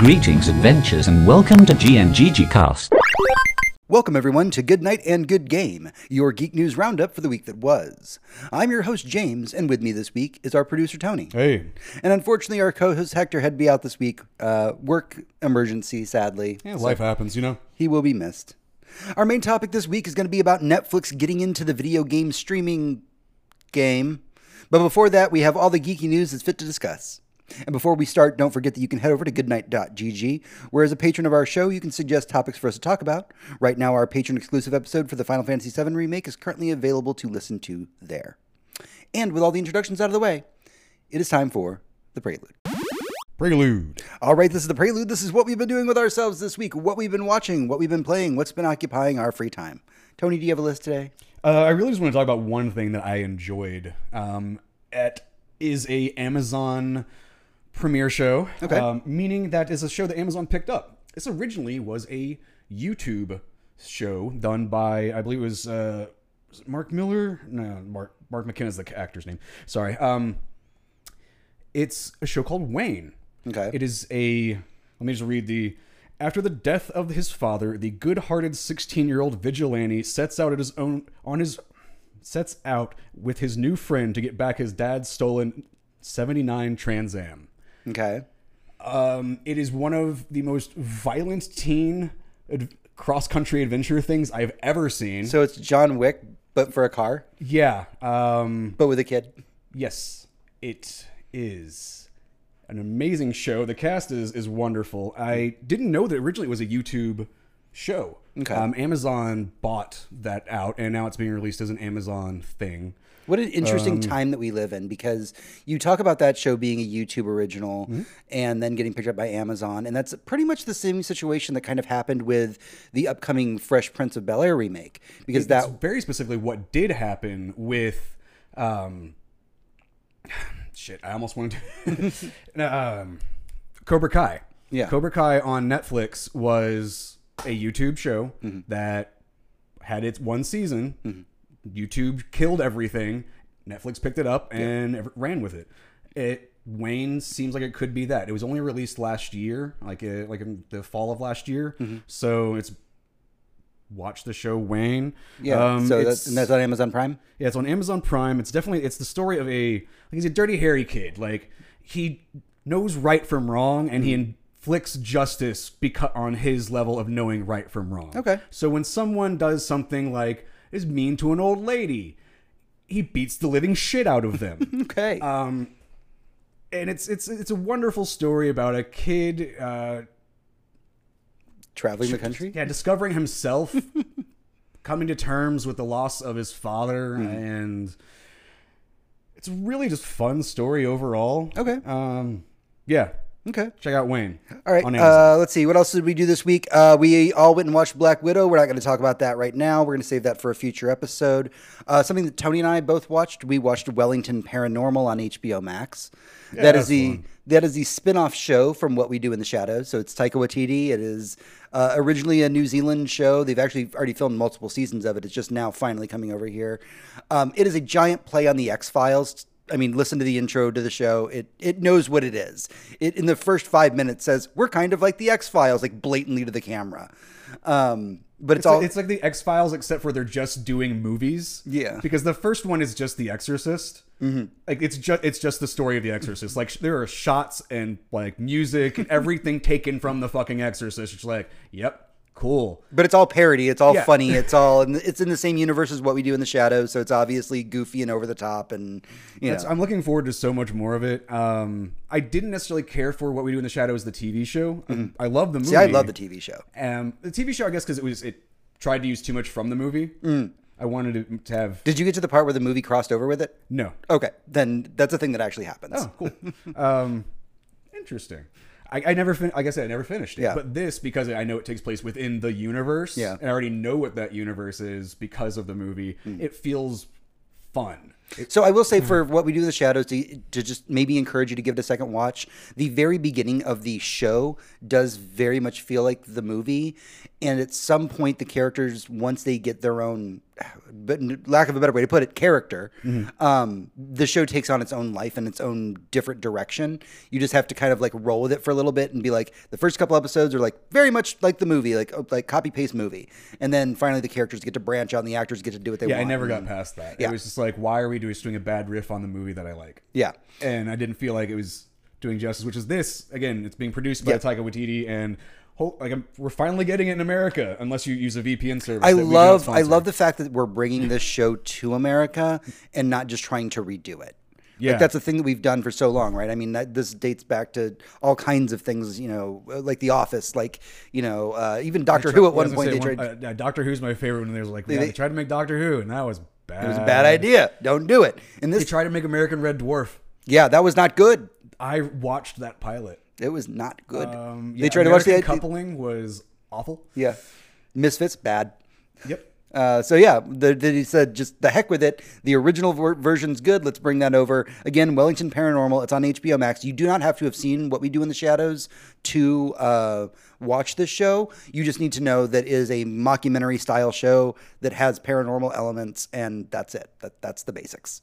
Greetings, adventures, and welcome to GNGG Cast. Welcome, everyone, to Good Night and Good Game, your Geek News Roundup for the week that was. I'm your host, James, and with me this week is our producer, Tony. Hey. And unfortunately, our co host, Hector, had to be out this week. Uh, work emergency, sadly. Yeah, life happens, you know? He will be missed. Our main topic this week is going to be about Netflix getting into the video game streaming game. But before that, we have all the geeky news that's fit to discuss. And before we start, don't forget that you can head over to goodnight.gg, where as a patron of our show, you can suggest topics for us to talk about. Right now, our patron exclusive episode for the Final Fantasy VII Remake is currently available to listen to there. And with all the introductions out of the way, it is time for the prelude. Prelude. All right, this is the prelude. This is what we've been doing with ourselves this week, what we've been watching, what we've been playing, what's been occupying our free time. Tony, do you have a list today? Uh, I really just want to talk about one thing that I enjoyed. Um, it is a Amazon premiere show. Okay. Um, meaning that is a show that Amazon picked up. This originally was a YouTube show done by, I believe it was, uh, was it Mark Miller? No, Mark Mark McKenna's the actor's name. Sorry. Um, it's a show called Wayne. Okay. It is a. Let me just read the. After the death of his father, the good-hearted 16-year-old vigilante sets out at his own on his sets out with his new friend to get back his dad's stolen 79 Trans Am. Okay. Um, it is one of the most violent teen ad- cross-country adventure things I've ever seen. So it's John Wick, but for a car, yeah. Um, but with a kid. Yes, it is an amazing show. The cast is is wonderful. I didn't know that originally it was a YouTube show. Okay. Um, Amazon bought that out, and now it's being released as an Amazon thing. What an interesting Um, time that we live in because you talk about that show being a YouTube original Mm-hmm. and then getting picked up by Amazon. And that's pretty much the same situation that kind of happened with the upcoming Fresh Prince of Bel Air remake because That's that very specifically what did happen with. Um, shit, I almost wanted to. um, Cobra Kai. Yeah. Cobra Kai on Netflix was a YouTube show Mm-hmm. that had its one season. YouTube killed everything. Netflix picked it up and ev- ran with it. It Wayne seems like it could be that. It was only released last year, like uh, like in the fall of last year. Mm-hmm. So it's watch the show Wayne. yeah. Um, so that's, and that's on Amazon Prime. yeah, it's on Amazon Prime. It's definitely it's the story of a like he's a dirty hairy kid. Like he knows right from wrong and he inflicts justice because on his level of knowing right from wrong. Okay. So when someone does something like is mean to an old lady, he beats the living shit out of them. Okay. um and it's it's it's a wonderful story about a kid uh Traveling the country. yeah, discovering himself, coming to terms with the loss of his father, Hmm. and it's really just fun story overall. Okay. Um, yeah, Okay. check out Wayne. All right. Uh, let's see. What else did we do this week? Uh, we all went and watched Black Widow. We're not going to talk about that right now. We're going to save that for a future episode. Uh, something that Tony and I both watched. We watched Wellington Paranormal on HBO Max. that is the fun. that is the spin-off show from What We Do in the Shadows. So it's Taika Waititi. It is uh, originally a New Zealand show. They've actually already filmed multiple seasons of it. It's just now finally coming over here. Um, it is a giant play on the X Files. I mean, listen to the intro to the show. It it knows what it is. It in the first five minutes says we're kind of like the X Files, like blatantly to the camera. Um, but it's, It's, all like, it's like the X Files, except for they're just doing movies. Yeah. because the first one is just The Exorcist. Mm-hmm. Like it's just it's just the story of The Exorcist. Like there are shots and like music and everything taken from the fucking Exorcist. It's like, yep, cool. but it's all parody. It's all Yeah. funny. It's all and it's in the same universe as what we do in the shadows. So it's obviously goofy and over the top. And you know, I'm looking forward to so much more of it. Um, I didn't necessarily care for what we do in the shadows, the TV show. I love the movie. see, I love the TV show. Um, the TV show, I guess, because it was it tried to use too much from the movie. I wanted to, to have Did you get to the part where the movie crossed over with it? no. Okay, then that's a thing that actually happens. Oh, cool. um, interesting. I, I never, fin- like I said, I never finished it. Yeah. But this, because I know it takes place within the universe, Yeah. and I already know what that universe is because of the movie, Hmm. it feels fun. So I will say for what we do in the shadows to, to just maybe encourage you to give it a second watch. The very beginning of the show does very much feel like the movie, and at some point the characters once they get their own, but lack of a better way to put it, character, um, the show takes on its own life and its own different direction. You just have to kind of like roll with it for a little bit and be like, the first couple episodes are like very much like the movie, like like copy paste movie, and then finally the characters get to branch out and the actors get to do what they Yeah, want. Yeah, I never got past that. Yeah. It was just like, why are we doing doing a bad riff on the movie that I like? Yeah. and I didn't feel like it was doing justice. Which is this again? It's being produced by Yeah. Taika Waititi, and like I'm, we're finally getting it in America, unless you use a VPN service. I that we do not love I love the fact that we're bringing this show to America and not just trying to redo it. Yeah. Like that's a thing that we've done for so long, right? I mean, that, this dates back to all kinds of things, you know, like The Office, like you know, uh, even Doctor Who. At one point, they tried. one- uh, Doctor Who's my favorite when they was like, yeah, They- they tried to make Doctor Who, and that was bad. it was a bad idea. Don't do it. And They this, tried to make American Red Dwarf. yeah, that was not good. I watched that pilot. It was not good. Um, yeah, they tried to watch the coupling was awful. yeah, Misfits bad. Yep. Uh, so yeah, the, the, he said just the heck with it. The original ver- version's good. Let's bring that over again. Wellington Paranormal. It's on HBO Max. You do not have to have seen what we do in the shadows to uh, watch this show. You just need to know that it is a mockumentary style show that has paranormal elements, and that's it. That that's the basics.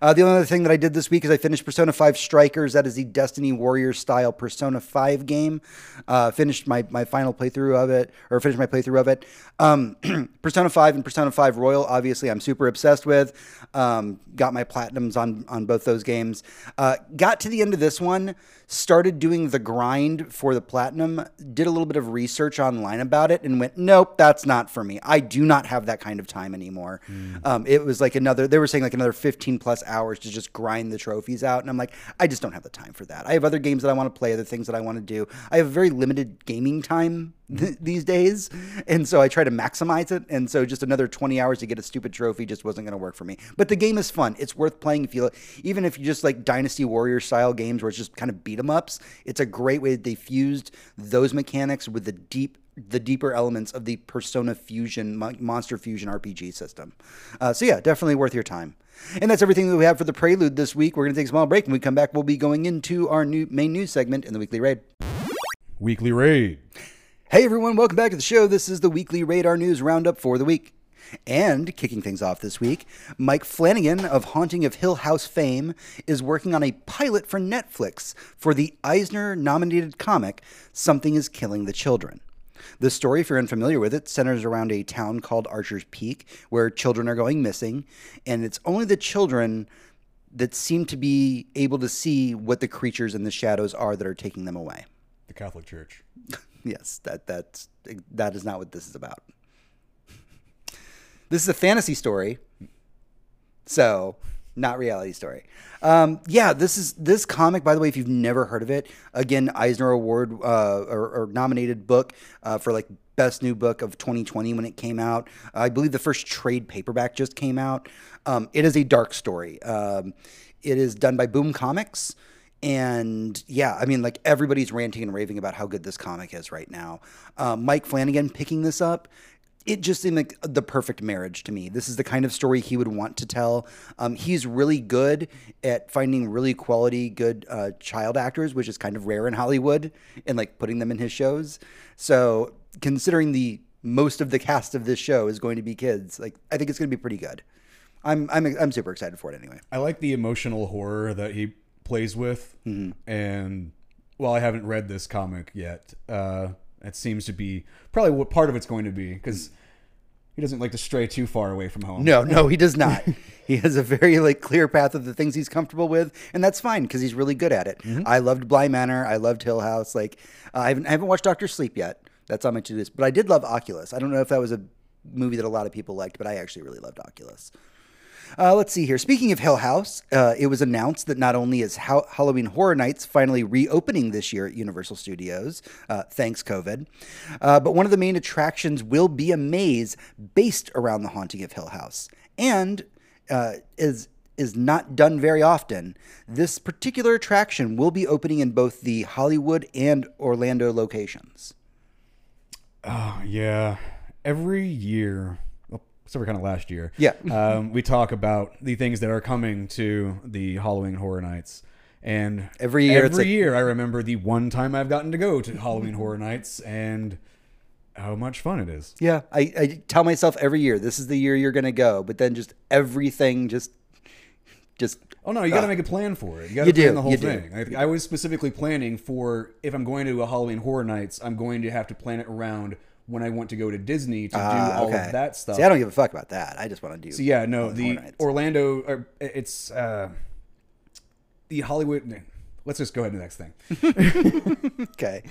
Uh, the only other thing that I did this week is I finished Persona 5 Strikers. That is the Dynasty Warriors style Persona 5 game. Uh, finished my, my final playthrough of it, or finished my playthrough of it. Um, Persona 5 and Persona 5 Royal, obviously, I'm super obsessed with. Um, got my platinums on, on both those games. Uh, got to the end of this one, started doing the grind for the platinum, did a little bit of research online about it, and went, nope, that's not for me. I do not have that kind of time anymore. Um, it was like another, they were saying like another 15 plus hours to just grind the trophies out. And I'm like, I just don't have the time for that. I have other games that I want to play, other things that I want to do. I have very limited gaming time th- these days. And so I try to maximize it. And so just another 20 hours to get a stupid trophy just wasn't going to work for me. But the game is fun. It's worth playing if you, even if you just like Dynasty Warrior style games where it's just kind of beat 'em ups. It's a great way they fused those mechanics with the deep the deeper elements of the Persona Fusion, Monster Fusion RPG system. Uh, so, yeah, definitely worth your time. And that's everything that we have for the prelude this week. We're going to take a small break. When we come back, we'll be going into our new main news segment in the weekly raid. Weekly raid. Hey everyone, welcome back to the show. This is the weekly Radar News Roundup for the week. And kicking things off this week, Mike Flanagan of Haunting of Hill House fame is working on a pilot for Netflix for the Eisner nominated comic Something is Killing the Children. The story, if you're unfamiliar with it, centers around a town called Archer's Peak where children are going missing, and it's only the children that seem to be able to see what the creatures in the shadows are that are taking them away. The Catholic Church. Yes, that that's that is not what this is about. This is a fantasy story, so not reality story. Um, yeah, this is this comic. By the way, if you've never heard of it, again, Eisner Award uh, or, or nominated book uh, for like best new book of 2020 when it came out. I believe the first trade paperback just came out. Um, it is a dark story. Um, it is done by Boom Comics. And yeah, I mean, like everybody's ranting and raving about how good this comic is right now. Um, Mike Flanagan picking this up, it just seemed like the perfect marriage to me. This is the kind of story he would want to tell. Um, he's really good at finding really quality, good uh, child actors, which is kind of rare in Hollywood, and like putting them in his shows. So, considering the most of the cast of this show is going to be kids, like I think it's going to be pretty good. I'm I'm I'm super excited for it anyway. I like the emotional horror that he plays with, Mm-hmm. and while I haven't read this comic yet, uh, it seems to be probably what part of it's going to be because he doesn't like to stray too far away from home. No, no, he does not. he has a very like clear path of the things he's comfortable with, and that's fine because he's really good at it. I loved Bly Manor. I loved Hill House. Like uh, I haven't I haven't watched Doctor Sleep yet. That's on my to do list. But I did love Oculus. I don't know if that was a movie that a lot of people liked, but I actually really loved Oculus. Uh, let's see here. Speaking of Hill House, uh, it was announced that not only is ha- Halloween Horror Nights finally reopening this year at Universal Studios, uh, thanks COVID, uh, but one of the main attractions will be a maze based around the haunting of Hill House, and uh, is is not done very often. This particular attraction will be opening in both the Hollywood and Orlando locations. Oh, yeah. Every year, except for kind of last year. Yeah. um, we talk about the things that are coming to the Halloween Horror Nights. And Every year it's every like- year, I remember the one time I've gotten to go to Halloween Horror Nights and how much fun it is. Yeah, I, I tell myself every year this is the year you're gonna go, but then just everything just just Oh no, you got to make a plan for it. You got to plan do, the whole thing. I, I was specifically planning for if I'm going to a Halloween Horror Nights, I'm going to have to plan it around when I want to go to Disney to do Ah, all okay. of that stuff. See, I don't give a fuck about that. I just want to do. So yeah, no, the Orlando, or it's uh, the Hollywood. Let's just go ahead to the next thing. Okay.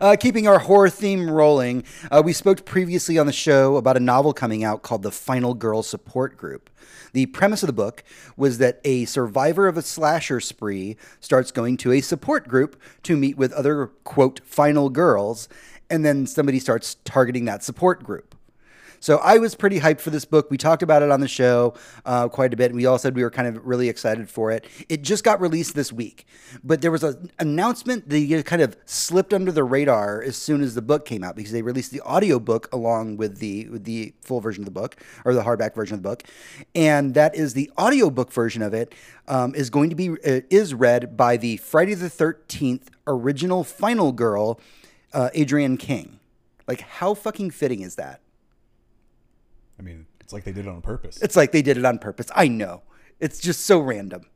Uh, keeping our horror theme rolling, uh, we spoke previously on the show about a novel coming out called The Final Girl Support Group. The premise of the book was that a survivor of a slasher spree starts going to a support group to meet with other, quote, final girls, and then somebody starts targeting that support group. So I was pretty hyped for this book. We talked about it on the show uh, quite a bit, and we all said we were kind of really excited for it. It just got released this week, but there was an announcement that kind of slipped under the radar as soon as the book came out because they released the audiobook along with the with the full version of the book or the hardback version of the book, and that is the audiobook version of it um, is going to be uh, is read by the Friday the Thirteenth original Final Girl, uh, Adrienne King. Like, how fucking fitting is that? I mean, it's like they did it on purpose. It's like they did it on purpose. I know. It's just so random.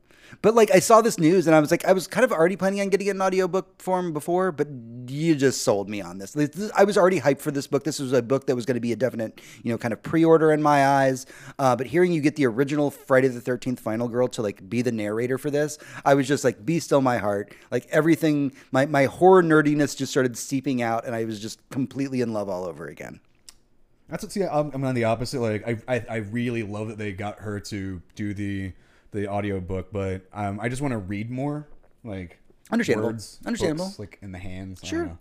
But like I saw this news and I was like, I was kind of already planning on getting it in audiobook form before, but you just sold me on this- I was already hyped for this book. This was a book that was going to be a definite, you know, kind of pre-order in my eyes. Uh, but hearing you get the original Friday the Thirteenth Final Girl to like be the narrator for this, I was just like, be still my heart. Like everything, my my horror nerdiness just started seeping out, and I was just completely in love all over again. That's what. See, I'm, I'm on the opposite. Like, I, I, I really love that they got her to do the the audio book, but um, I just want to read more. Like, Understandable. words, Understandable. books, like in the hands. I don't Sure. know.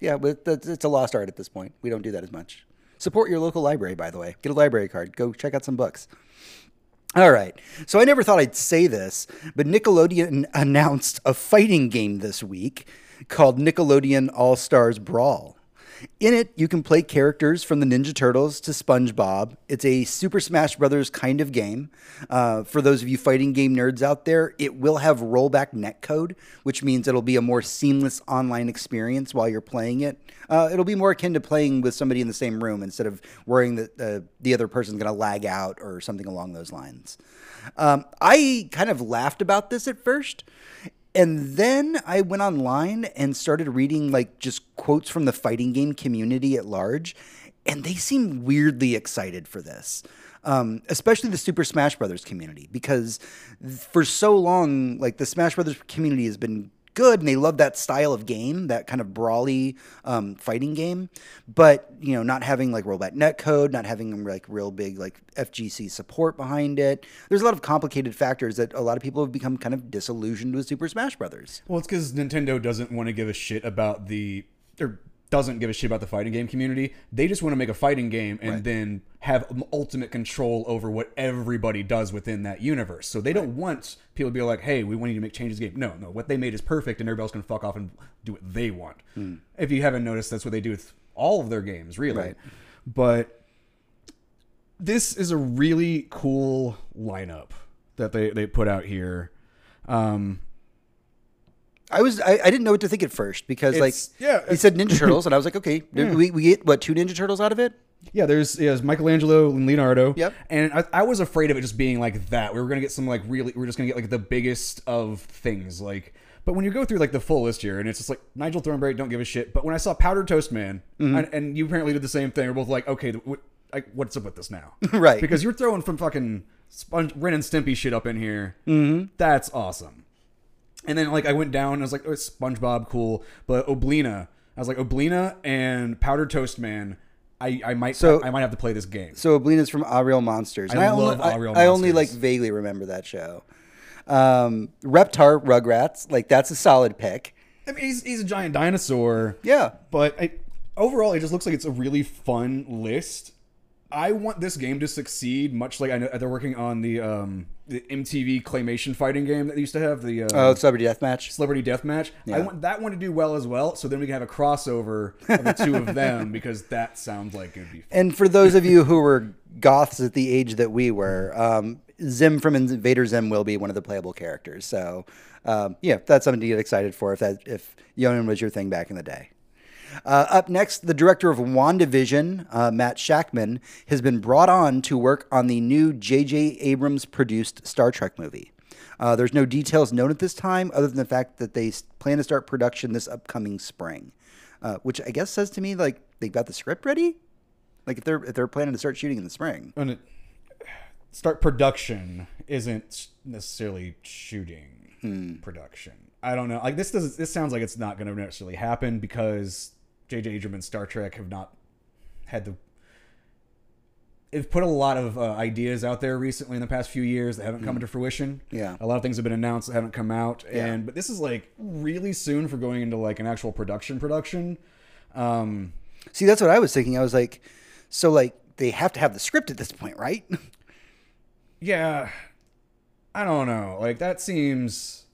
Yeah, but that's, it's a lost art at this point. We don't do that as much. Support your local library, by the way. Get a library card. Go check out some books. All right. So I never thought I'd say this, but Nickelodeon announced a fighting game this week called Nickelodeon All Stars Brawl. In it, you can play characters from the Ninja Turtles to SpongeBob. It's a Super Smash Brothers kind of game. Uh, for those of you fighting game nerds out there, it will have rollback netcode, which means it'll be a more seamless online experience while you're playing it. Uh, it'll be more akin to playing with somebody in the same room instead of worrying that uh, the other person's going to lag out or something along those lines. Um, I kind of laughed about this at first. And then I went online and started reading like just quotes from the fighting game community at large, and they seem weirdly excited for this. Um, especially the Super Smash Brothers community, because for so long, like the Smash Brothers community has been good and they love that style of game, that kind of brawly um, fighting game. But you know, not having like rollback netcode, not having like real big like FGC support behind it. There's a lot of complicated factors that a lot of people have become kind of disillusioned with Super Smash Brothers. Well, it's because Nintendo doesn't want to give a shit about the doesn't give a shit about the fighting game community. They just want to make a fighting game and then have ultimate control over what everybody does within that universe. So they don't want people to be like, "Hey, we want you to make changes to the game." No, no. What they made is perfect, and everybody else can fuck off and do what they want. If you haven't noticed, that's what they do with all of their games, really. Right. But this is a really cool lineup that they they put out here. Um, I was I, I didn't know what to think at first because like It's- yeah, he said Ninja Turtles and I was like okay we, we get what two Ninja Turtles out of it Yeah, there's yeah, there's Michelangelo and Leonardo. Yep. And I, I was afraid of it just being like that. We were gonna get some like really, we are just gonna get like the biggest of things. Like, but when you go through like the full list here, and it's just like Nigel Thornberry, don't give a shit. But when I saw Powdered Toast Man, Mm-hmm. and, and you apparently did the same thing, we're both like, okay, what, like, what's up with this now? Right. Because you're throwing from fucking Sponge, Ren and Stimpy shit up in here. Mm-hmm. That's awesome. And then like I went down and I was like, oh, it's SpongeBob, cool. But Oblina, I was like, Oblina and Powdered Toast Man. I, I might So- I might have to play this game. so Oblina's from Ah Real Monsters I only, love Real I, I only like vaguely remember that show um, Reptar Rugrats like that's a solid pick I mean, he's, he's a giant dinosaur. yeah But I, overall, it just looks like it's a really fun list. I want this game to succeed, much like I know they're working on the um, the MTV claymation fighting game that they used to have the uh, Oh, Celebrity Deathmatch. Celebrity Deathmatch. I want that one to do well as well, so then we can have a crossover of the two of them because that sounds like it'd be. Fun. And for those of you who were goths at the age that we were, um, Zim from Invader Zim will be one of the playable characters. So, um, yeah, that's something to get excited for if that if Yonin was your thing back in the day. Uh, up next, the director of WandaVision, uh, Matt Shakman, has been brought on to work on the new J.J. Abrams produced Star Trek movie. Uh, there's no details known at this time, other than the fact that they plan to start production this upcoming spring, uh, which I guess says to me like they've got the script ready. Like if they're if they're planning to start shooting in the spring. And it, start production isn't necessarily shooting production. I don't know. Like this does this sounds like it's not going to necessarily happen because J.J. Abrams and Star Trek have not had the. They've put a lot of uh, ideas out there recently in the past few years that haven't come into fruition. Yeah. a lot of things have been announced that haven't come out, Yeah. and but this is like really soon for going into like an actual production production. Um, See, that's what I was thinking. I was like, so like they have to have the script at this point, right? yeah i don't know like that seems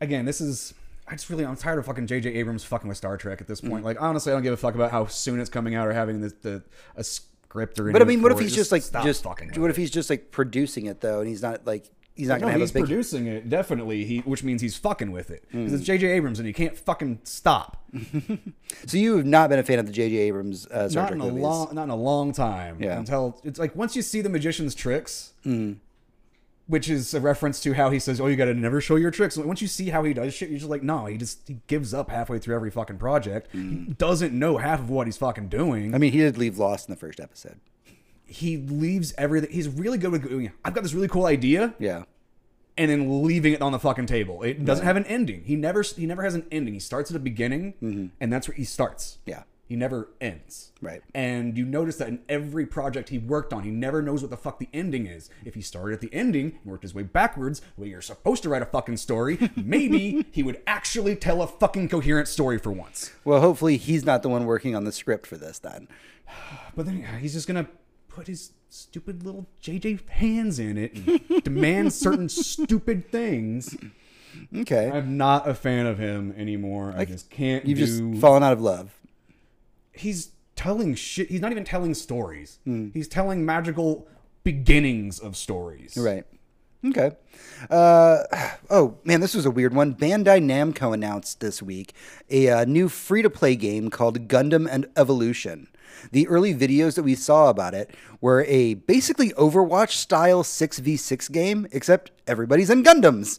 again this is i just really i'm tired of fucking jj abrams fucking with star trek at this point Mm. like honestly i don't give a fuck about how soon it's coming out or having the, the a script or anything. But I mean, what if he's just like just fucking what if he's just like producing it though, and he's not like he's not no, gonna have he's a big. producing it definitely he which means he's fucking with it because Mm. it's jj abrams and he can't fucking stop so you have not been a fan of the J.J. Abrams uh, Star not Trek in a movies. long not in a long time Yeah. until it's like once you see the magician's tricks Mm. Which is a reference to how he says oh you gotta never show your tricks. Once you see how he does shit you're just like no he just he gives up halfway through every fucking project. He doesn't know half of what he's fucking doing. Mm. I mean, he did leave Lost in the first episode. he leaves everything he's really good with i've got this really cool idea. Yeah, and then leaving it on the fucking table. It doesn't have an ending. He never he never has an ending. He starts at the beginning and that's where he starts. Yeah, he never ends. Right. And you notice that in every project he worked on, he never knows what the fuck the ending is. If he started at the ending and worked his way backwards, the way you're supposed to write a fucking story, maybe he would actually tell a fucking coherent story for once. Well, hopefully he's not the one working on the script for this then. But then he's just gonna put his stupid little JJ hands in it and demand certain stupid things. Okay, I'm not a fan of him anymore. I just can't you've do just fallen out of love. He's telling shit. He's not even telling stories. Hmm. He's telling magical beginnings of stories. Right. Okay. Uh, oh man, this was a weird one. Bandai Namco announced this week a uh, new free-to-play game called Gundam and Evolution. The early videos that we saw about it were a basically Overwatch style 6v6 game, except everybody's in Gundams.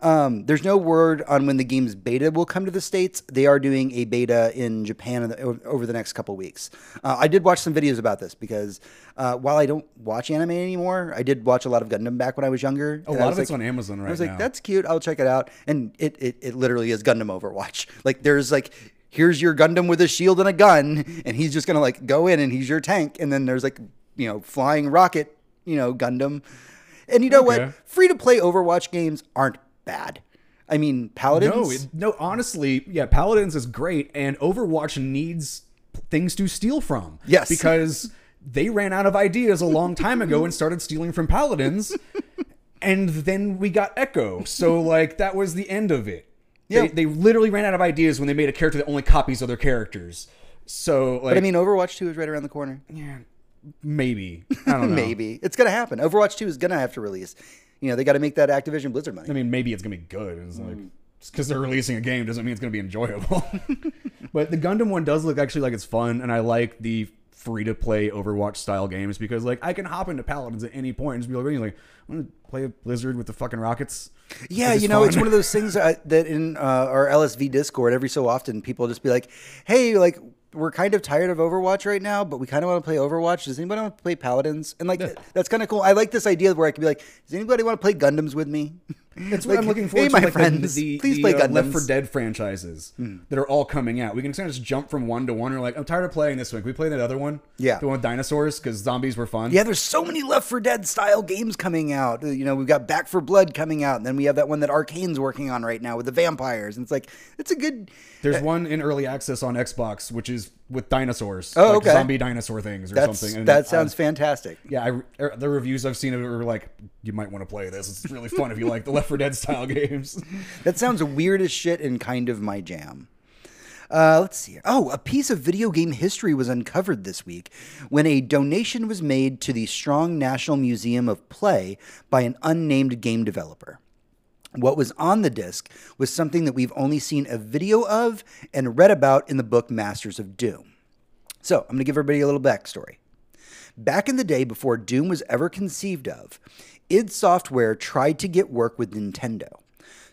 Um, there's no word on when the game's beta will come to the states. They are doing a beta in Japan over the next couple weeks. Uh, I did watch some videos about this because uh, while I don't watch anime anymore, I did watch a lot of Gundam back when I was younger. A lot of it's like- on Amazon right I was now. like, that's cute. I'll check it out. And it, it it literally is Gundam Overwatch. Like there's like here's your Gundam with a shield and a gun, and he's just gonna like go in and he's your tank. And then there's like you know flying rocket, you know Gundam. And you know Okay. what? Free to play Overwatch games aren't bad. I mean, Paladins. no, no. Honestly, yeah, Paladins is great, and Overwatch needs things to steal from. Yes. because they ran out of ideas a long time ago and started stealing from Paladins, and then we got Echo. So like that was the end of it. Yeah. They, they literally ran out of ideas when they made a character that only copies other characters. So like, but I mean, Overwatch 2 is right around the corner. yeah, maybe I don't know. Maybe it's gonna happen. Overwatch 2 is gonna have to release. You know, they got to make that Activision Blizzard money. I mean, maybe it's gonna be good. It's like just because they're releasing a game doesn't mean it's gonna be enjoyable. but the Gundam one does look actually like it's fun, and I like the free to play Overwatch style games because like I can hop into Paladins at any point and just be like, like I'm gonna play a Blizzard with the fucking rockets. Yeah, you know, fun. it's one of those things that, that in uh, our LSV Discord, every so often people just be like, "Hey, like we're kind of tired of Overwatch right now, but we kind of want to play Overwatch. Does anybody want to play Paladins?" And like that's kind of cool. I like this idea where I can be like, "Does anybody want to play Gundams with me?" That's what Like, I'm looking hey, forward my to. like, friends, the, please the, play uh, Left 4 Dead franchises that are all coming out. We can kind of just jump from one to one. Or like, I'm tired of playing this one. Can we play that other one? Yeah. the one with dinosaurs because zombies were fun. Yeah, there's so many Left 4 Dead style games coming out. You know, we've got Back 4 Blood coming out, and then we have that one that Arkane's working on right now with the vampires. And it's like, it's a good. There's one in early access on Xbox, which is with dinosaurs. Oh, like okay. Zombie dinosaur things or That's something. And, that sounds fantastic. yeah, I, er, the reviews I've seen of it were like, you might want to play this. It's really fun if you like the Left 4 Dead style games. That sounds weird as shit and kind of my jam. Uh, let's see. Oh, a piece of video game history was uncovered this week when a donation was made to the Strong National Museum of Play by an unnamed game developer. What was on the disc was something that we've only seen a video of and read about in the book Masters of Doom. So, I'm going to give everybody a little backstory. Back in the day before Doom was ever conceived of, id Software tried to get work with Nintendo.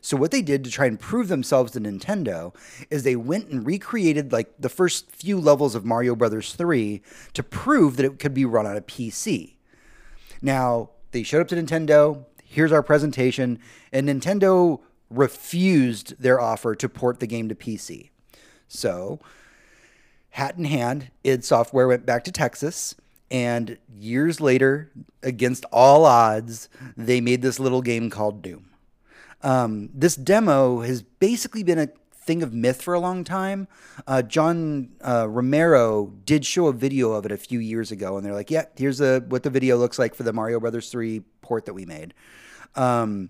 So what they did to try and prove themselves to Nintendo is they went and recreated like the first few levels of Mario Brothers 3 to prove that it could be run on a PC. Now, they showed up to Nintendo, here's our presentation, and Nintendo refused their offer to port the game to PC. So, hat in hand, id Software went back to Texas, and years later, against all odds, they made this little game called Doom. Um, this demo has basically been a thing of myth for a long time. Uh, John uh, Romero did show a video of it a few years ago, and they're like, "Yeah, here's a, what the video looks like for the Mario Brothers 3 port that we made." Um,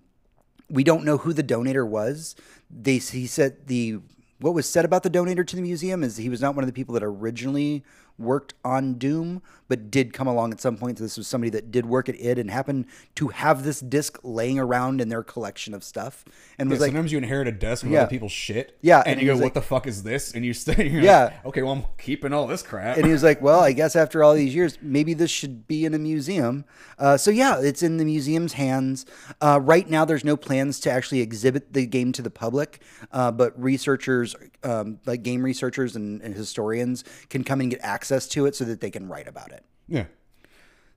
we don't know who the donator was. They he said the what was said about the donator to the museum is he was not one of the people that originally worked on Doom, but did come along at some point. So this was somebody that did work at id and happened to have this disc laying around in their collection of stuff, and was Yeah, like, sometimes you inherit a desk with Yeah. other people's shit. Yeah, And, and you go, was what the fuck is this? And you stay, you're Yeah. like, okay, well, I'm keeping all this crap. and he was like, "Well, I guess after all these years, maybe this should be in a museum." Uh, so yeah, it's in the museum's hands uh, right now. There's no plans to actually exhibit the game to the public, uh, but researchers, um, like game researchers and, and historians, can come and get access to it so that they can write about it. yeah.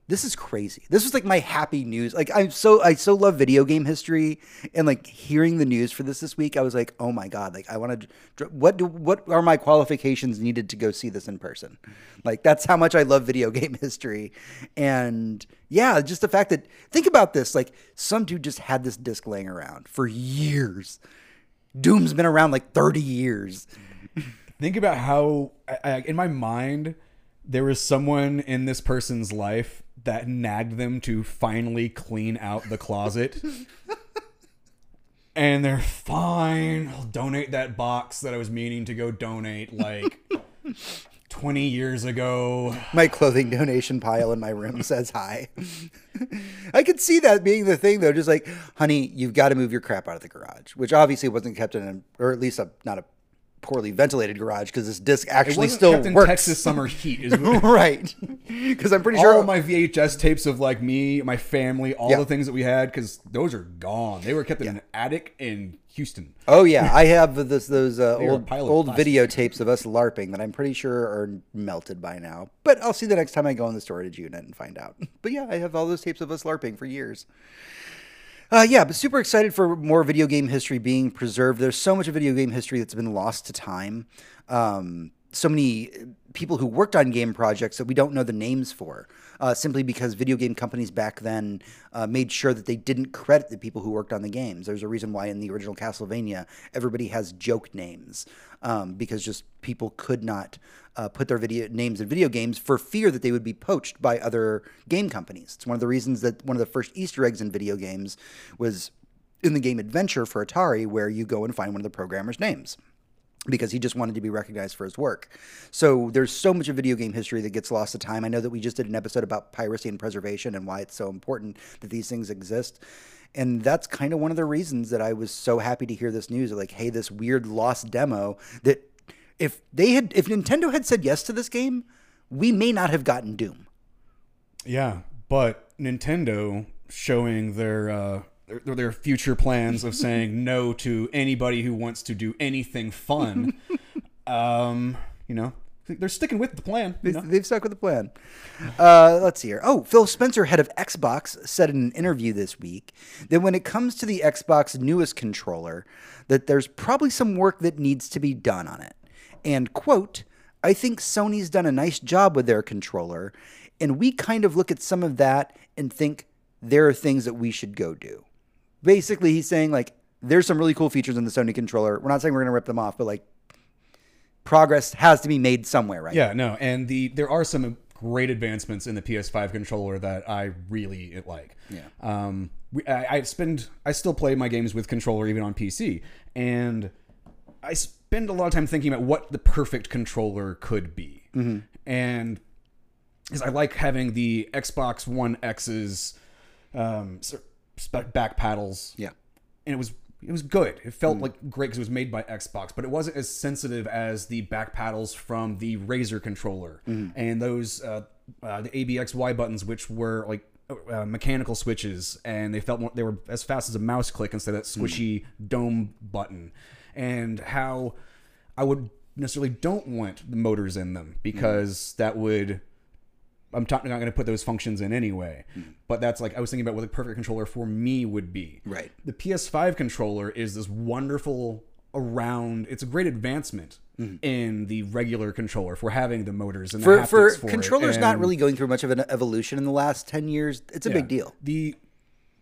This is crazy. This was like my happy news. Like I'm so I so love video game history and like hearing the news for this this week. I was like, oh my god! Like I want to. What do what are my qualifications needed to go see this in person? Like that's how much I love video game history, and yeah, just the fact that think about this. Like some dude just had this disc laying around for years. Doom's been around like thirty years. Think about how, I, I, in my mind, there was someone in this person's life that nagged them to finally clean out the closet. and they're fine. I'll donate that box that I was meaning to go donate like 20 years ago. my clothing donation pile in my room says hi. I could see that being the thing though, just like, honey, you've got to move your crap out of the garage, which obviously wasn't kept in, a, or at least a, not a poorly ventilated garage because this disc actually still kept in works. Texas summer heat. Is right. Because I'm pretty all sure all my VHS tapes of like me, my family, all Yeah. the things that we had, because those are gone. They were kept in an attic in Houston. Oh yeah, I have this those uh, They were a old old videotapes of us larping that I'm pretty sure are melted by now. But I'll see the next time I go in the storage unit and find out. But yeah, I have all those tapes of us larping for years. Uh, yeah, but super excited for more video game history being preserved. There's so much of video game history that's been lost to time. Um, so many people who worked on game projects that we don't know the names for, uh, simply because video game companies back then uh, made sure that they didn't credit the people who worked on the games. There's a reason why in the original Castlevania, everybody has joke names um, because just people could not uh, put their video names in video games for fear that they would be poached by other game companies. It's one of the reasons that one of the first Easter eggs in video games was in the game Adventure for Atari, where you go and find one of the programmer's names because he just wanted to be recognized for his work. So there's so much of video game history that gets lost to time. I know that we just did an episode about piracy and preservation and why it's so important that these things exist. And that's kind of one of the reasons that I was so happy to hear this news. Like, hey, this weird lost demo that if they had, if Nintendo had said yes to this game, we may not have gotten Doom. Yeah, but Nintendo showing their uh, their, their future plans of saying no to anybody who wants to do anything fun. um, you know, they're sticking with the plan. Know? They've stuck with the plan. Uh, let's see here. Oh, Phil Spencer, head of Xbox, said in an interview this week that when it comes to the Xbox newest controller, that there's probably some work that needs to be done on it. And quote, I think Sony's done a nice job with their controller, and we kind of look at some of that and think there are things that we should go do. Basically, he's saying like there's some really cool features in the Sony controller. We're not saying we're going to rip them off, but like progress has to be made somewhere, right? Yeah, no, and the there are some great advancements in the PS5 controller that I really like. Yeah. Um, we, I, I spend I still play my games with controller even on PC, and I spend a lot of time thinking about what the perfect controller could be, mm-hmm. and because I like having the Xbox One X's um, back paddles. Yeah. and it was it was good. It felt like great because it was made by Xbox, but it wasn't as sensitive as the back paddles from the Razer controller and those uh, uh, the ABXY buttons, which were like uh, mechanical switches, and they felt more, they were as fast as a mouse click instead of that squishy dome button, and how I would necessarily don't want the motors in them because that would I'm not going to put those functions in anyway. But that's like I was thinking about what the perfect controller for me would be. Right. The PS5 controller is this wonderful around. It's a great advancement mm-hmm. in the regular controller for having the motors and the For, haptics for for, controllers not really going through much of an evolution in the last 10 years, it's a yeah. big deal. The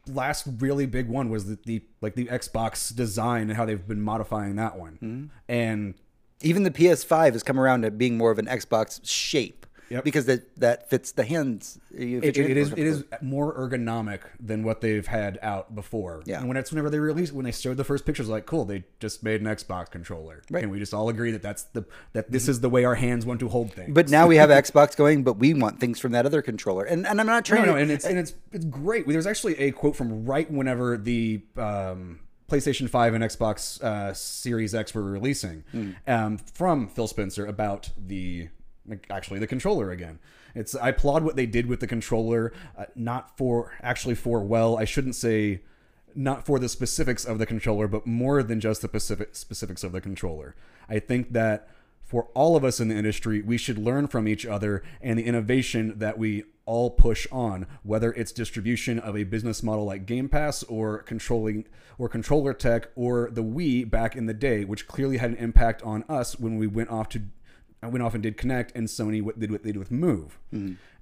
last really big one was the, the like the Xbox design and how they've been modifying that one. Mm-hmm. And Even the PS5 has come around to being more of an Xbox shape Yep. because that, that fits the hands. fit it, it is it is more ergonomic than what they've had out before. Yeah. And when it's whenever they released when they showed the first pictures, like cool, they just made an Xbox controller, Right. and we just all agree that that's the that this is the way our hands want to hold things. But now we have Xbox going, but we want things from that other controller. And, and I'm not trying no, no, to. and it's and it's it's great. There's actually a quote from right whenever the um, PlayStation 5 and Xbox uh, Series X were releasing Hmm. um, from Phil Spencer about the actually the controller again. It's I applaud what they did with the controller, uh, not for actually for well. I shouldn't say not for the specifics of the controller, but more than just the specific specifics of the controller. I think that for all of us in the industry, we should learn from each other and the innovation that we all push on, whether it's distribution of a business model like Game Pass or controlling or controller tech or the Wii back in the day, which clearly had an impact on us when we went off to I went off and did Kinect, and Sony what did what they did with Move,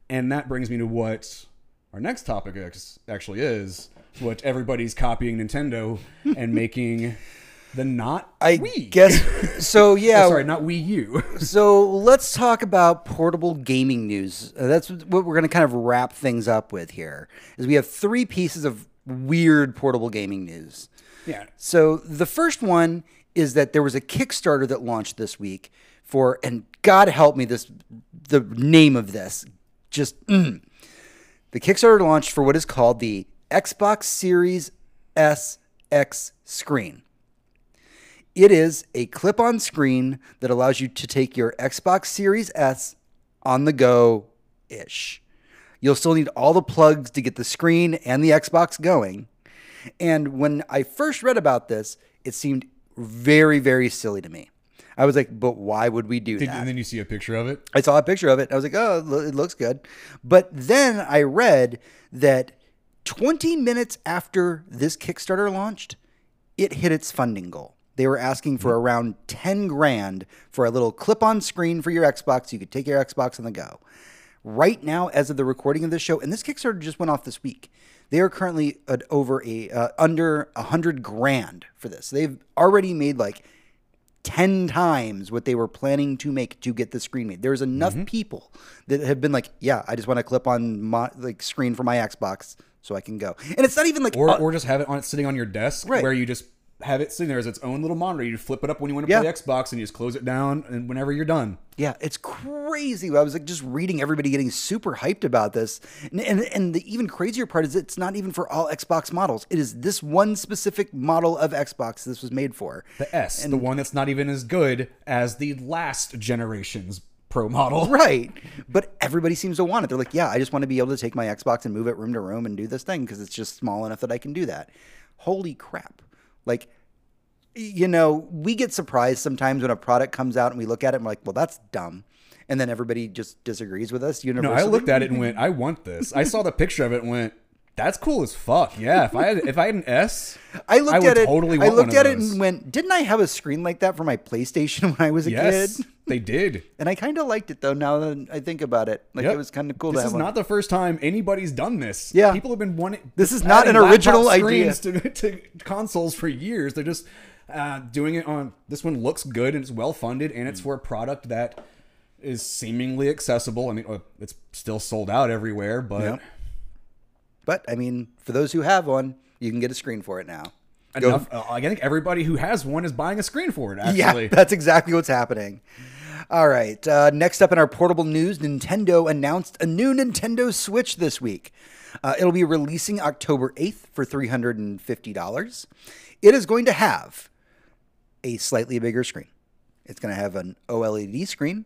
and that brings me to what our next topic ex- actually is, what everybody's copying Nintendo and making the not I Wii. guess. So, yeah. Oh, sorry, not Wii U. So let's talk about portable gaming news. Uh, that's what we're going to kind of wrap things up with here. Is we have three pieces of weird portable gaming news. yeah, So the first one is that there was a Kickstarter that launched this week for, and God help me, this the name of this just mm. the Kickstarter launched for what is called the Xbox Series S X screen. It is a clip-on screen that allows you to take your Xbox Series S on the go ish. You'll still need all the plugs to get the screen and the Xbox going. And when I first read about this, it seemed very, very silly to me. I was like, but why would we do Did- that? and then you see a picture of it. I saw a picture of it. I was like, oh, it looks good. But then I read that 20 minutes after this Kickstarter launched, it hit its funding goal. They were asking for around 10 grand for a little clip on screen for your Xbox. You could take your Xbox on the go. Right now, as of the recording of this show, and this Kickstarter just went off this week, they are currently at over a uh, under a hundred grand for this. They've already made like 10 times what they were planning to make to get the screen made. There's enough Mm-hmm. people that have been like, yeah, I just want to clip on my like screen for my Xbox so I can go. And it's not even like Or, uh, or just have it on sitting on your desk Right. where you just have it sitting there as its own little monitor. You flip it up when you want to Yeah. play Xbox and you just close it down and whenever you're done. yeah, it's crazy. I was like just reading everybody getting super hyped about this. And, and and the even crazier part is it's not even for all Xbox models. It is this one specific model of Xbox this was made for. The S, and, the one that's not even as good as the last generation's Pro model. Right. But everybody seems to want it. They're like, yeah, I just want to be able to take my Xbox and move it room to room and do this thing because it's just small enough that I can do that. Holy crap. Like, you know, we get surprised sometimes when a product comes out and we look at it and we're like, well, that's dumb. And then everybody just disagrees with us No, universally. I looked at it and went, I want this. I saw the picture of it and went, that's cool as fuck. Yeah, if I had if I had an S, I looked would at it. totally I looked at it and went, didn't I have a screen like that for my PlayStation when I was a yes, kid? they did. And I kind of liked it though. Now that I think about it, like Yep. it was kind of cool This to have is one. not the first time anybody's done this. Yeah. people have been wanting. This is not an original idea. To, to consoles for years. They're just uh, doing it on this one looks good and it's well funded and Mm. it's for a product that is seemingly accessible. I mean, uh, it's still sold out everywhere, but Yep. But I mean, for those who have one, you can get a screen for it now. Enough. Uh, I think everybody who has one is buying a screen for it. Actually, Yeah, that's exactly what's happening. All right. Uh, next up in our portable news, Nintendo announced a new Nintendo Switch this week. Uh, it'll be releasing October 8th for $350. It is going to have a slightly bigger screen. It's going to have an OLED screen,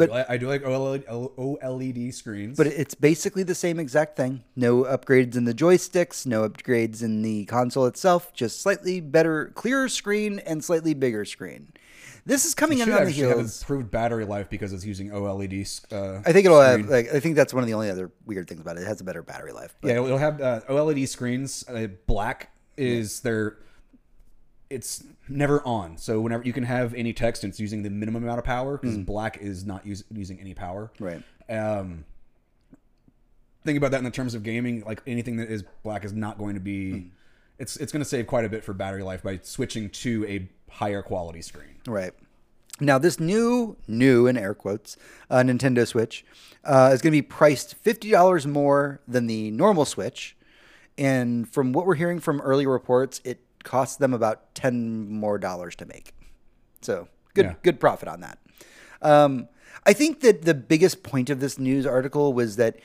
I do like, I do like OLED, screens. but it's basically the same exact thing. No upgrades in the joysticks, no upgrades in the console itself, just slightly better, clearer screen and slightly bigger screen. This is coming it in on the actually have improved battery life because it's using OLED. Uh, I think it'll screen. have like I think that's one of the only other weird things about it. It has a better battery life. But Yeah, it'll have uh, OLED screens. Uh, black is their. It's never on, so whenever you can have any text, it's using the minimum amount of power because black is not use, using any power. Right. Um, think about that in the terms of gaming. Like anything that is black is not going to be. It's it's going to save quite a bit for battery life by switching to a higher quality screen. Right. Now, this new, new in air quotes, uh, Nintendo Switch uh, is going to be priced $50 more than the normal Switch. And from what we're hearing from early reports, it costs them about 10 more dollars to make. So good, Yeah. good profit on that. Um, I think that the biggest point of this news article was that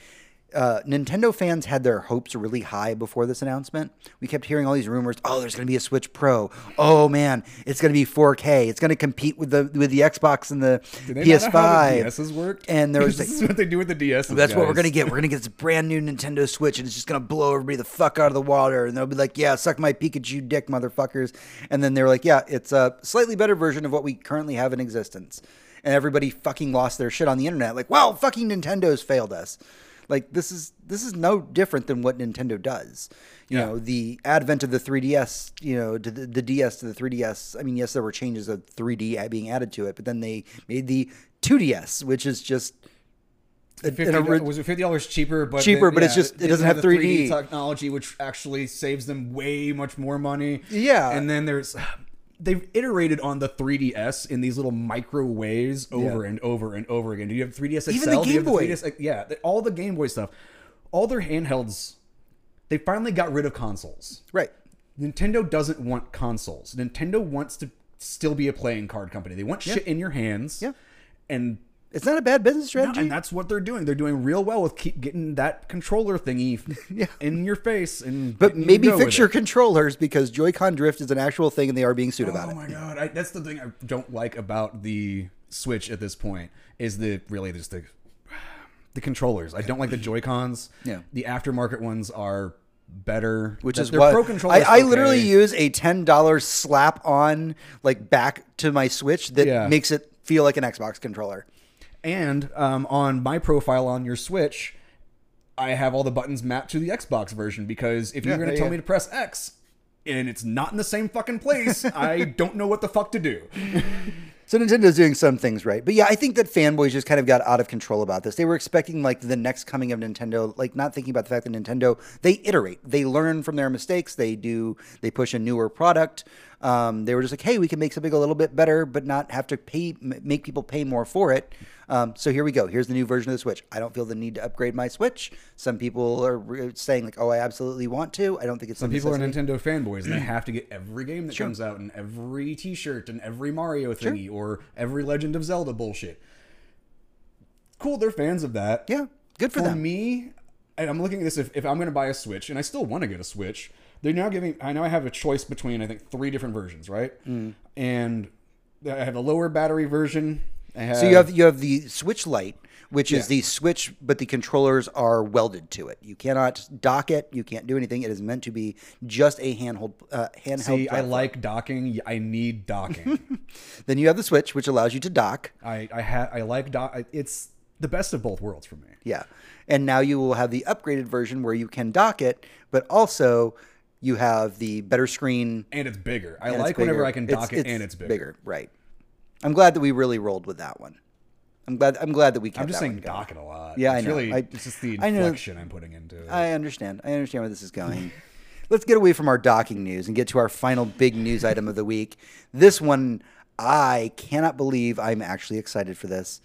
uh, Nintendo fans had their hopes really high before this announcement. We kept hearing all these rumors. Oh, there's going to be a Switch Pro. Oh man, it's going to be 4K. It's going to compete with the with the Xbox and the Do they not the PS5. DSs worked? And there was this like, is what they do with the DS. that's what we're gonna get. We're gonna get this brand new Nintendo Switch, and it's just gonna blow everybody the fuck out of the water. And they'll be like, "Yeah, suck my Pikachu dick, motherfuckers." And then they're like, "Yeah, it's a slightly better version of what we currently have in existence." And everybody fucking lost their shit on the internet. Like, "Wow, fucking Nintendo's failed us." Like this is this is no different than what Nintendo does. You Yeah. know, the advent of the 3DS, you know, to the, the DS to the 3DS. I mean, yes, there were changes of 3D being added to it, but then they made the 2DS, which is just a- Fifty, an ori- was it fifty dollars cheaper? But Cheaper, then- but it's just- it doesn't have 3D. technology, which actually saves them way much more money. Yeah. and then there's they've iterated on the 3ds in these little micro ways over Yeah. and over and over again. Do you have 3ds XL? Even the Do you have Game Boy. 3DS yeah, all the Game Boy stuff, all their handhelds. They finally got rid of consoles. right. Nintendo doesn't want consoles. Nintendo wants to still be a playing card company. They want shit in your hands. Yeah. And It's not a bad business no, strategy. and that's what they're doing. They're doing real well with keep getting that controller thingy Yeah. in your face and but getting you maybe fix your controllers because Joy-Con drift is an actual thing and they are being sued about oh it. Oh my god, I, that's the thing I don't like about the Switch at this point is the really just the the controllers. I don't like the Joy Cons. Yeah. the aftermarket ones are better, Which is what Pro I, controllers. I okay. literally use a ten dollars slap on like back to my Switch that Yeah. makes it feel like an Xbox controller. And um, on my profile on your Switch, I have all the buttons mapped to the Xbox version because if you're going to tell yeah. me to press X and it's not in the same fucking place, I don't know what the fuck to do. So Nintendo's doing some things right. But yeah, I think that fanboys just kind of got out of control about this. They were expecting like the next coming of Nintendo, like not thinking about the fact that Nintendo, they iterate. They learn from their mistakes. They do they push a newer product. Um, they were just like, hey, we can make something a little bit better, but not have to pay make people pay more for it. Um, so here we go. Here's the new version of the Switch. I don't feel the need to upgrade my Switch. Some people are re- saying like, oh, I absolutely want to. I don't think it's Some people are. Nintendo fanboys and they have to get every game that comes out and every T-shirt and every Mario thingy or every Legend of Zelda bullshit. Cool, they're fans of that. Yeah, good for For them. me, and I'm looking at this. If, if I'm going to buy a Switch, and I still want to get a Switch, they're now giving. I know I have a choice between I think three different versions, right? Mm. And I have a lower battery version. Have, So you have you have the Switch Lite, which is the Switch, but the controllers are welded to it. You cannot dock it. You can't do anything. It is meant to be just a handheld uh, handheld. See, I like docking. I need docking. Then you have the Switch, which allows you to dock. I I ha- I like dock. It's the best of both worlds for me. Yeah, and now you will have the upgraded version where you can dock it, but also you have the better screen. And it's bigger. I and it's like whenever. I can dock it and it's bigger. Right. I'm glad that we really rolled with that one. I'm glad. I'm glad that we kept I'm just that saying one going. dock a lot. Yeah, I it's know. Really, I- it's just the inflection I'm putting into it. I understand. I understand where this is going. let's get away from our docking news and get to our final big news item of the week. This one, I cannot believe I'm actually excited for this.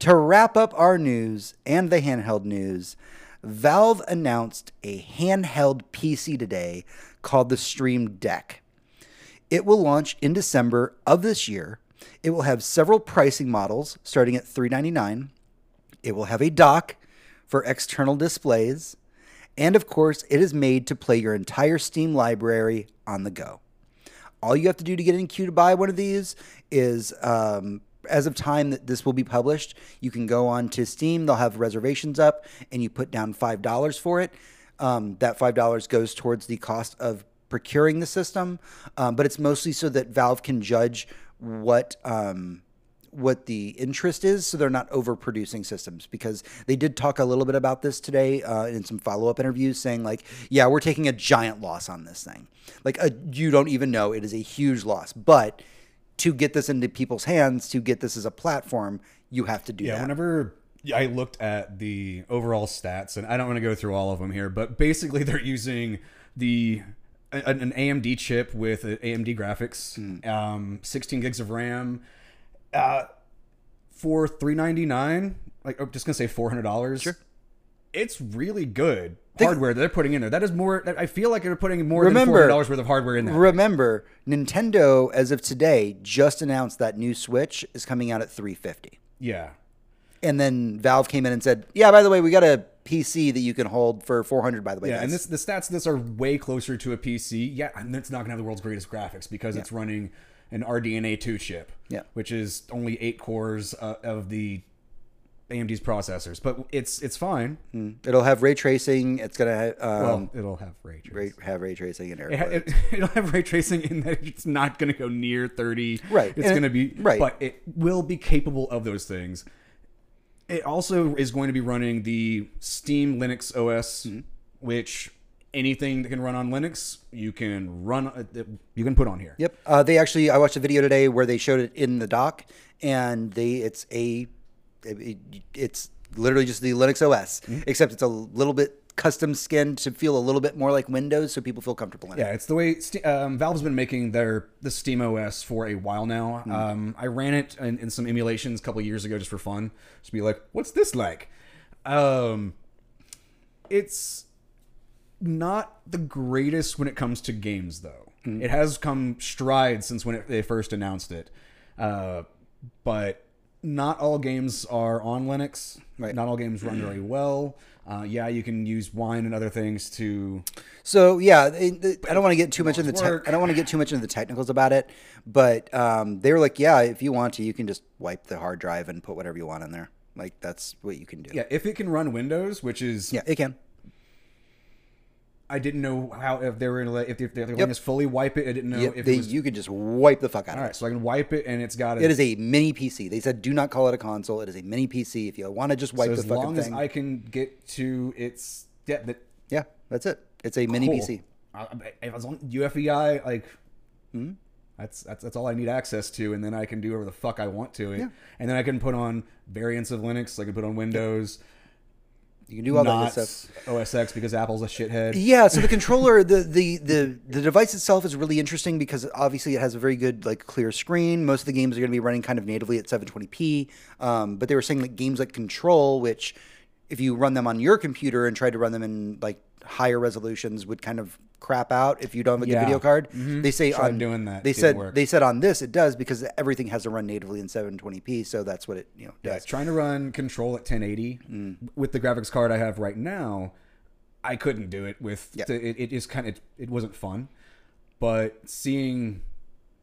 To wrap up our news and the handheld news, Valve announced a handheld PC today called the Steam Deck. It will launch in December of this year. It will have several pricing models starting at 399. It will have a dock for external displays. And of course, it is made to play your entire Steam library on the go. All you have to do to get in queue to buy one of these is, um, as of time that this will be published, you can go on to Steam. They'll have reservations up, and you put down five dollars for it. Um, that five dollars goes towards the cost of procuring the system, um, but it's mostly so that Valve can judge what um, what the interest is, so they're not overproducing systems. Because they did talk a little bit about this today uh, in some follow up interviews, saying like, "Yeah, we're taking a giant loss on this thing. Like, a, you don't even know it is a huge loss, but." To get this into people's hands, to get this as a platform, you have to do Yeah, that. Yeah, whenever I looked at the overall stats, and I don't want to go through all of them here, but basically they're using the an, an AMD chip with AMD graphics, Hmm. um, 16 gigs of RAM, uh, for 399. Like I'm just gonna say 400 dollars. Sure. It's really good hardware that they're putting in there. That is more. I feel like they're putting more than 400 dollars worth of hardware in there. Remember, Nintendo, as of today, just announced that new Switch is coming out at 350. yeah. And then Valve came in and said, "Yeah, by the way, we got a PC that you can hold for 400 by the way." Yeah, and this the stats of this are way closer to a PC. Yeah, and it's not gonna have the world's greatest graphics because it's running an RDNA two chip. Yeah. which is only eight cores uh, of the AMD's processors, but it's it's fine. It'll have ray tracing. It's going to um, Well, it'll have ray tracing. ray, have ray tracing in It, it, it'll have ray tracing in that it's not going to go near 30. Right, It's and going to it- be right. but it will be capable of those things. It also is going to be running the Steam Linux OS, Mm-hmm. which anything that can run on Linux, you can run uh, you can put on here. Yep. Uh, they actually, I watched a video today where they showed it in the dock, and they it's a it, it's literally just the Linux OS, Mm-hmm. except it's a little bit custom skinned to feel a little bit more like Windows, so people feel comfortable in it. Yeah, it's the way um, Valve's been making their the Steam OS for a while now. Hmm. Um, I ran it in, in some emulations a couple years ago just for fun, just to be like, "What's this like?" Um, it's not the greatest when it comes to games, though. Hmm. It has come strides since when it, they first announced it, uh, but not all games are on Linux. Right. Not all games run very well. Uh, yeah, you can use Wine and other things to So yeah, it- it- I don't want to get too much into the te- I don't want to get too much into the technicals about it, but um, they were like, yeah, if you want to, you can just wipe the hard drive and put whatever you want in there. Like that's what you can do. Yeah, if it can run Windows, which is yeah, it can. I didn't know how if they were gonna let if they're letting us fully wipe it. I didn't know Yep, if they, it was you could just wipe the fuck out all of right. it. So I can wipe it, and it's got a, It is a mini PC. They said do not call it a console. It is a mini PC. If you want to just wipe so the as fucking long as I can get to its yeah, that yeah, that's it. It's a mini cool. PC. I, I- if it's on UFEI, like Hmm? that's that's that's all I need access to, and then I can do whatever the fuck I want to it, Yeah. and then I can put on variants of Linux. I can put on Windows, You can do all that not good stuff. OS X because Apple's a shithead. Yeah, so the controller, the, the the the device itself is really interesting because obviously it has a very good like clear screen. Most of the games are going to be running kind of natively at 720p. Um, but they were saying that games like Control, which if you run them on your computer and try to run them in like higher resolutions, would kind of crap out if you don't have a good Yeah. video card. They say Tried on doing that, They said work. they said on this it does because everything has to run natively in 720p. So that's what it you know Yeah, does. trying to run Control at 1080 Mm. with the graphics card I have right now, I couldn't do it with. Yeah. It, it is kind of it, it wasn't fun, but seeing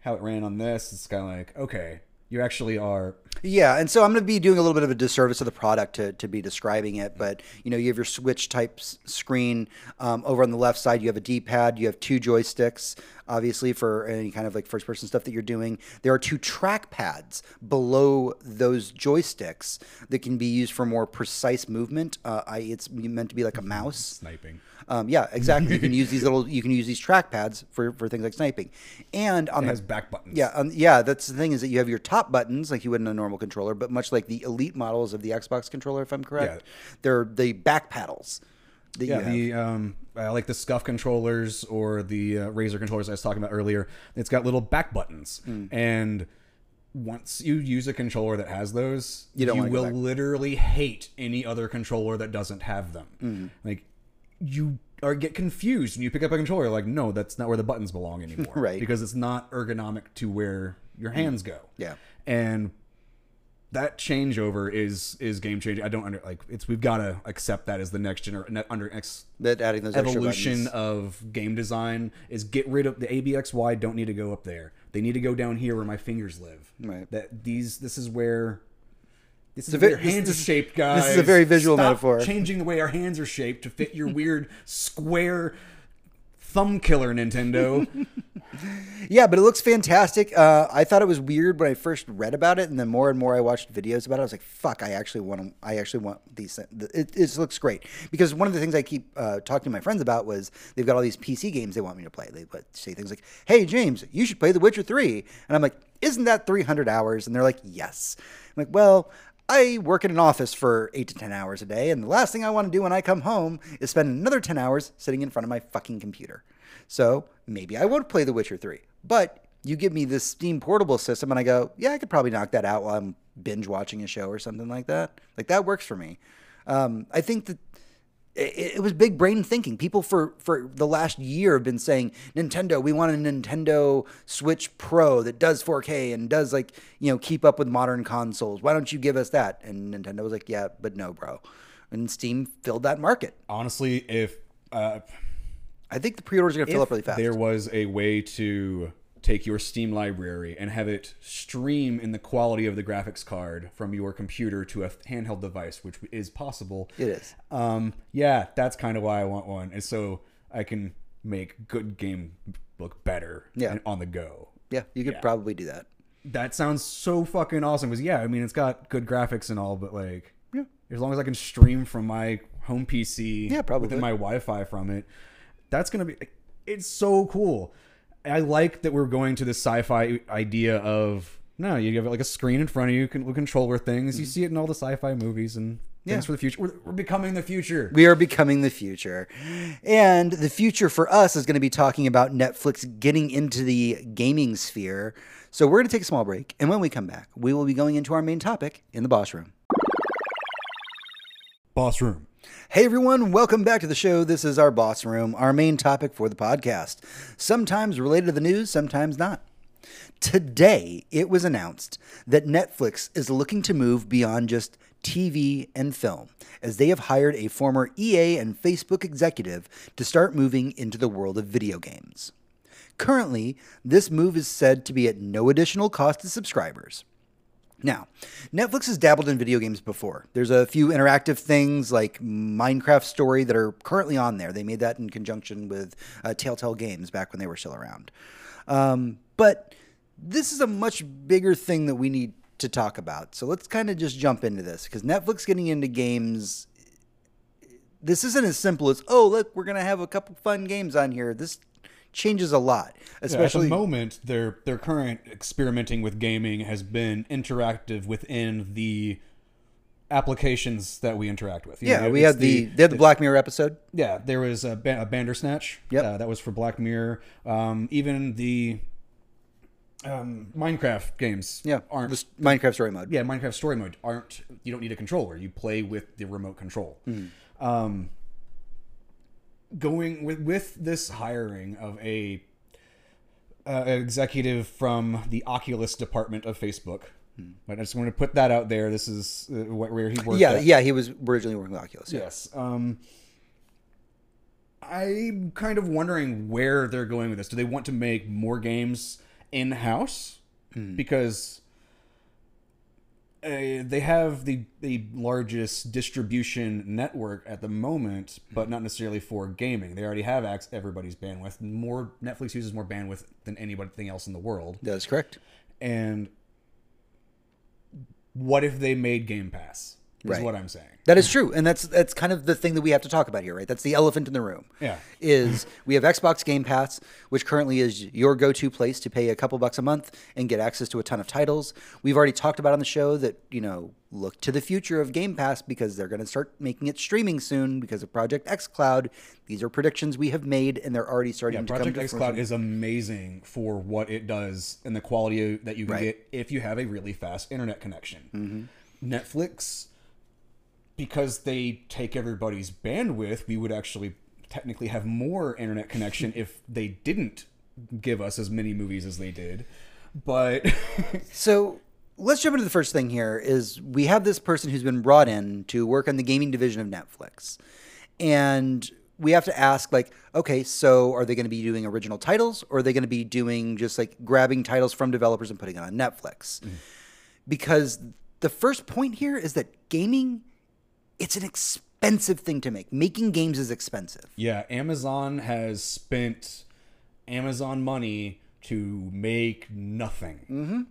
how it ran on this, it's kind of like okay, you actually are. Yeah, and so I'm going to be doing a little bit of a disservice to the product to, to be describing it, but you know, you have your Switch type s- screen um, over on the left side. You have a D-pad. You have two joysticks, obviously for any kind of like first-person stuff that you're doing. There are two track pads below those joysticks that can be used for more precise movement. Uh, I, it's meant to be like a mouse. Sniping. Um, yeah, exactly. You can use these little. You can use these track pads for, for things like sniping, and on It the has back buttons. yeah, um, yeah. That's the thing is that you have your top buttons like you would in a normal controller, but much like the elite models of the Xbox controller, if I'm correct, Yeah. they're the back paddles. that Yeah, you have. the um, I like the SCUF controllers or the uh, Razer controllers I was talking about earlier. It's got little back buttons, Hmm. and once you use a controller that has those, You wanna will literally hate any other controller that doesn't have them. Hmm. Like you are get confused when you pick up a controller. Like, no, that's not where the buttons belong anymore. Right. Because it's not ergonomic to where your hands go. Yeah. And that changeover is is game changing. I don't under like it's we've got to accept that as the next generation under next That adding those evolution of game design is get rid of the ABXY don't need to go up there. They need to go down here where my fingers live. Right. That these this is where this is a your hands this- are shaped, guys. this is a very visual Stop metaphor. Changing the way our hands are shaped to fit your weird square thumb killer Nintendo. Yeah, but it looks fantastic. Uh, I thought it was weird when I first read about it, and then more and more I watched videos about it. I was like, "Fuck! I actually want to. I actually want these. It, it looks great because one of the things I keep uh, talking to my friends about was they've got all these PC games they want me to play. They say things like, "Hey, James, you should play The Witcher 3. and I'm like, "Isn't that 300 hours?" And they're like, "Yes." I'm like, "Well." I work in an office for eight to 10 hours a day, and the last thing I want to do when I come home is spend another 10 hours sitting in front of my fucking computer. So maybe I won't play The Witcher 3. But you give me this Steam portable system, and I go, yeah, I could probably knock that out while I'm binge watching a show or something like that. Like that works for me. Um, I think that it, it was big brain thinking. People for for the last year have been saying, Nintendo, we want a Nintendo Switch Pro that does 4K and does like you know keep up with modern consoles. Why don't you give us that? And Nintendo was like, yeah, but no, bro. And Steam filled that market. Honestly, if uh, I think the pre-orders are gonna fill up really fast. there was a way to take your Steam library and have it stream in the quality of the graphics card from your computer to a handheld device, which is possible. It is. Um, yeah, that's kind of why I want one, and so I can make good game look better. Yeah. on the go. Yeah, you could probably do that. That sounds so fucking awesome. Because yeah, I mean, it's got good graphics and all, but like, Yeah. as long as I can stream from my home PC, Yeah, probably. within my Wi-Fi from it, that's gonna be. It's so cool. I like that we're going to this sci-fi idea of no, you have like a screen in front of you, can controller things. You see it in all the sci-fi movies and Mm-hmm. Yeah. things for the future. We're, we're becoming the future. We are becoming the future. And the future for us is going to be talking about Netflix getting into the gaming sphere. So we're going to take a small break. And when we come back, we will be going into our main topic in the boss room. Boss room. Hey everyone, welcome back to the show. This is our boss room, our main topic for the podcast. Sometimes related to the news, sometimes not. Today, it was announced that Netflix is looking to move beyond just TV and film, as they have hired a former EA and Facebook executive to start moving into the world of video games. Currently, this move is said to be at no additional cost to subscribers. Now, Netflix has dabbled in video games before. There's a few interactive things like Minecraft Story that are currently on there. They made that in conjunction with uh, Telltale Games back when they were still around. Um, but this is a much bigger thing that we need to talk about. So let's kind of just jump into this because Netflix getting into games. This isn't as simple as oh look we're gonna have a couple fun games on here. This changes a lot, especially At the moment, their their current experimenting with gaming has been interactive within the applications that we interact with. You yeah. know, We had the, they had the Black Mirror episode. yeah. There was a, ba- a Bandersnatch. Yep. uh, that was for Black Mirror. Um, even the um, Minecraft games. Yeah, aren't the Minecraft Story Mode. yeah Minecraft Story Mode aren't. You don't need a controller. You play with the remote control. Hmm. Um, going with with this hiring of a uh, executive from the Oculus department of Facebook. But I just want to put that out there. This is uh, what where he worked. Yeah, at. yeah, he was originally working with Oculus. Yeah. Yes. Um, I'm kind of wondering where they're going with this. Do they want to make more games in house? Because uh, they have the the largest distribution network at the moment, but not necessarily for gaming. They already have ac- everybody's bandwidth. More Netflix uses more bandwidth than anybody else in the world. That is correct. And what if they made Game Pass? Is Right. what I'm saying. That is true, and that's that's kind of the thing that we have to talk about here, right? That's the elephant in the room. Yeah. is we have Xbox Game Pass, which currently is your go-to place to pay a couple bucks a month and get access to a ton of titles. We've already talked about on the show that you know look to the future of Game Pass because they're going to start making it streaming soon because of Project X Cloud. These are predictions we have made, and they're already starting Yeah, to Project come to X. Cloud is amazing for what it does and the quality that you can Right. get if you have a really fast internet connection. Mm-hmm. Netflix, because they take everybody's bandwidth, we would actually technically have more internet connection if they didn't give us as many movies as they did. But So let's jump into the first thing here is we have this person who's been brought in to work on the gaming division of Netflix. And we have to ask like, okay, so are they going to be doing original titles or are they going to be doing just like grabbing titles from developers and putting it on Netflix? Mm-hmm. Because the first point here is that gaming it's an expensive thing to make. Making games is expensive. yeah, Amazon has spent Amazon money to make nothing. Mm-hmm.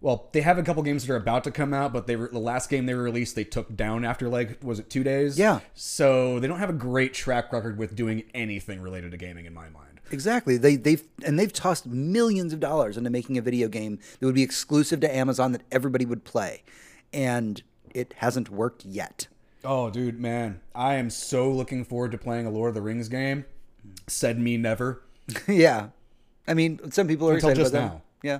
Well, they have a couple games that are about to come out, but they were, the last game they released they took down after like was it two days? Yeah. So they don't have a great track record with doing anything related to gaming in my mind. Exactly. They they've and they've tossed millions of dollars into making a video game that would be exclusive to Amazon that everybody would play. And it hasn't worked yet. Oh, dude, man, I am so looking forward to playing a Lord of the Rings game. Said me never. yeah. I mean, some people are Until excited just about that. now. Yeah.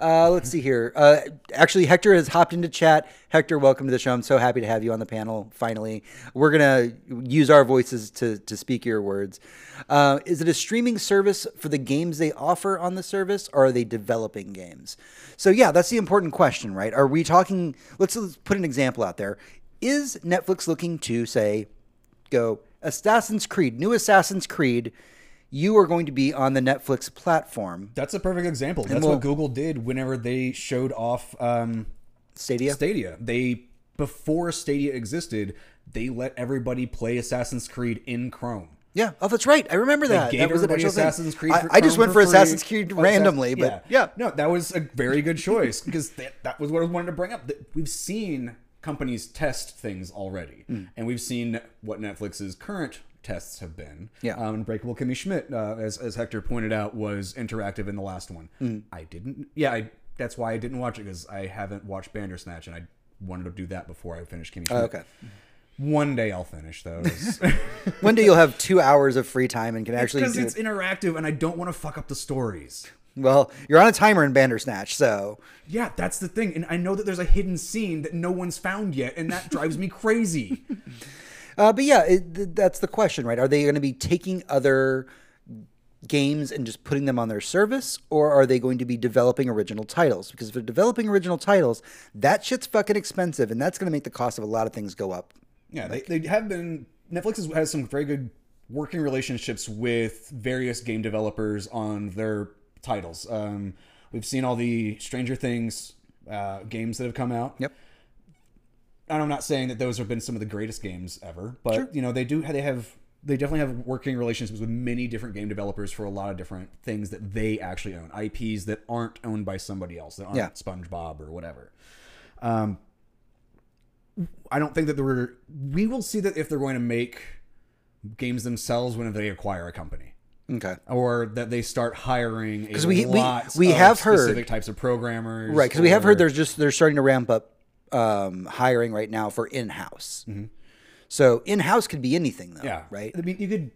Uh, let's see here. Uh, actually, Hector has hopped into chat. Hector, welcome to the show. I'm so happy to have you on the panel. Finally, we're gonna use our voices to to speak your words. Uh, is it a streaming service for the games they offer on the service, or are they developing games? So yeah, that's the important question, right? Are we talking? Let's, let's put an example out there. Is Netflix looking to say, go Assassin's Creed, new Assassin's Creed? You are going to be on the Netflix platform, That's a perfect example. That's we'll- what Google did whenever they showed off um, Stadia. Stadia. They before Stadia existed, they let everybody play Assassin's Creed in Chrome. Yeah. Oh, that's right. I remember that. gave that was everybody thing. Assassin's Creed. I, I just went for free. Assassin's Creed Oh, randomly, Assassin- but yeah. no, that was a very good choice because that, that was what I wanted to bring up. That We've seen companies test things already, Hmm. and we've seen what Netflix's current tests have been. Yeah. um, Unbreakable Kimmy Schmidt, uh, as as Hector pointed out, was interactive in the last one. Hmm. I didn't. Yeah, I, that's why I didn't watch it because I haven't watched Bandersnatch, and I wanted to do that before I finished Kimmy Schmidt. Oh, okay. One day I'll finish those. One day you'll have two hours of free time and can actually Because it's it. interactive and I don't want to fuck up the stories. Well, you're on a timer in Bandersnatch, so Yeah, that's the thing. And I know that there's a hidden scene that no one's found yet, and that drives me crazy. Uh, but yeah, it, th- that's the question, right? Are they going to be taking other games and just putting them on their service, or are they going to be developing original titles? Because if they're developing original titles, that shit's fucking expensive, and that's going to make the cost of a lot of things go up. Yeah, they, they have been. Netflix has some very good working relationships with various game developers on their titles. Um, we've seen all the Stranger Things uh, games that have come out. Yep. and I'm not saying that those have been some of the greatest games ever, but you know they do they have they definitely have working relationships with many different game developers for a lot of different things that they actually own, IPs that aren't owned by somebody else, that aren't Yeah. SpongeBob or whatever. Um, I don't think that there were. We will see that if they're going to make games themselves when they acquire a company. Okay. Or that they start hiring because we- we- we have heard- specific types of programmers, Right, because we have heard there's just they're starting to ramp up um, hiring right now for in-house. So in-house could be anything, though. Yeah. Right. I mean, you could,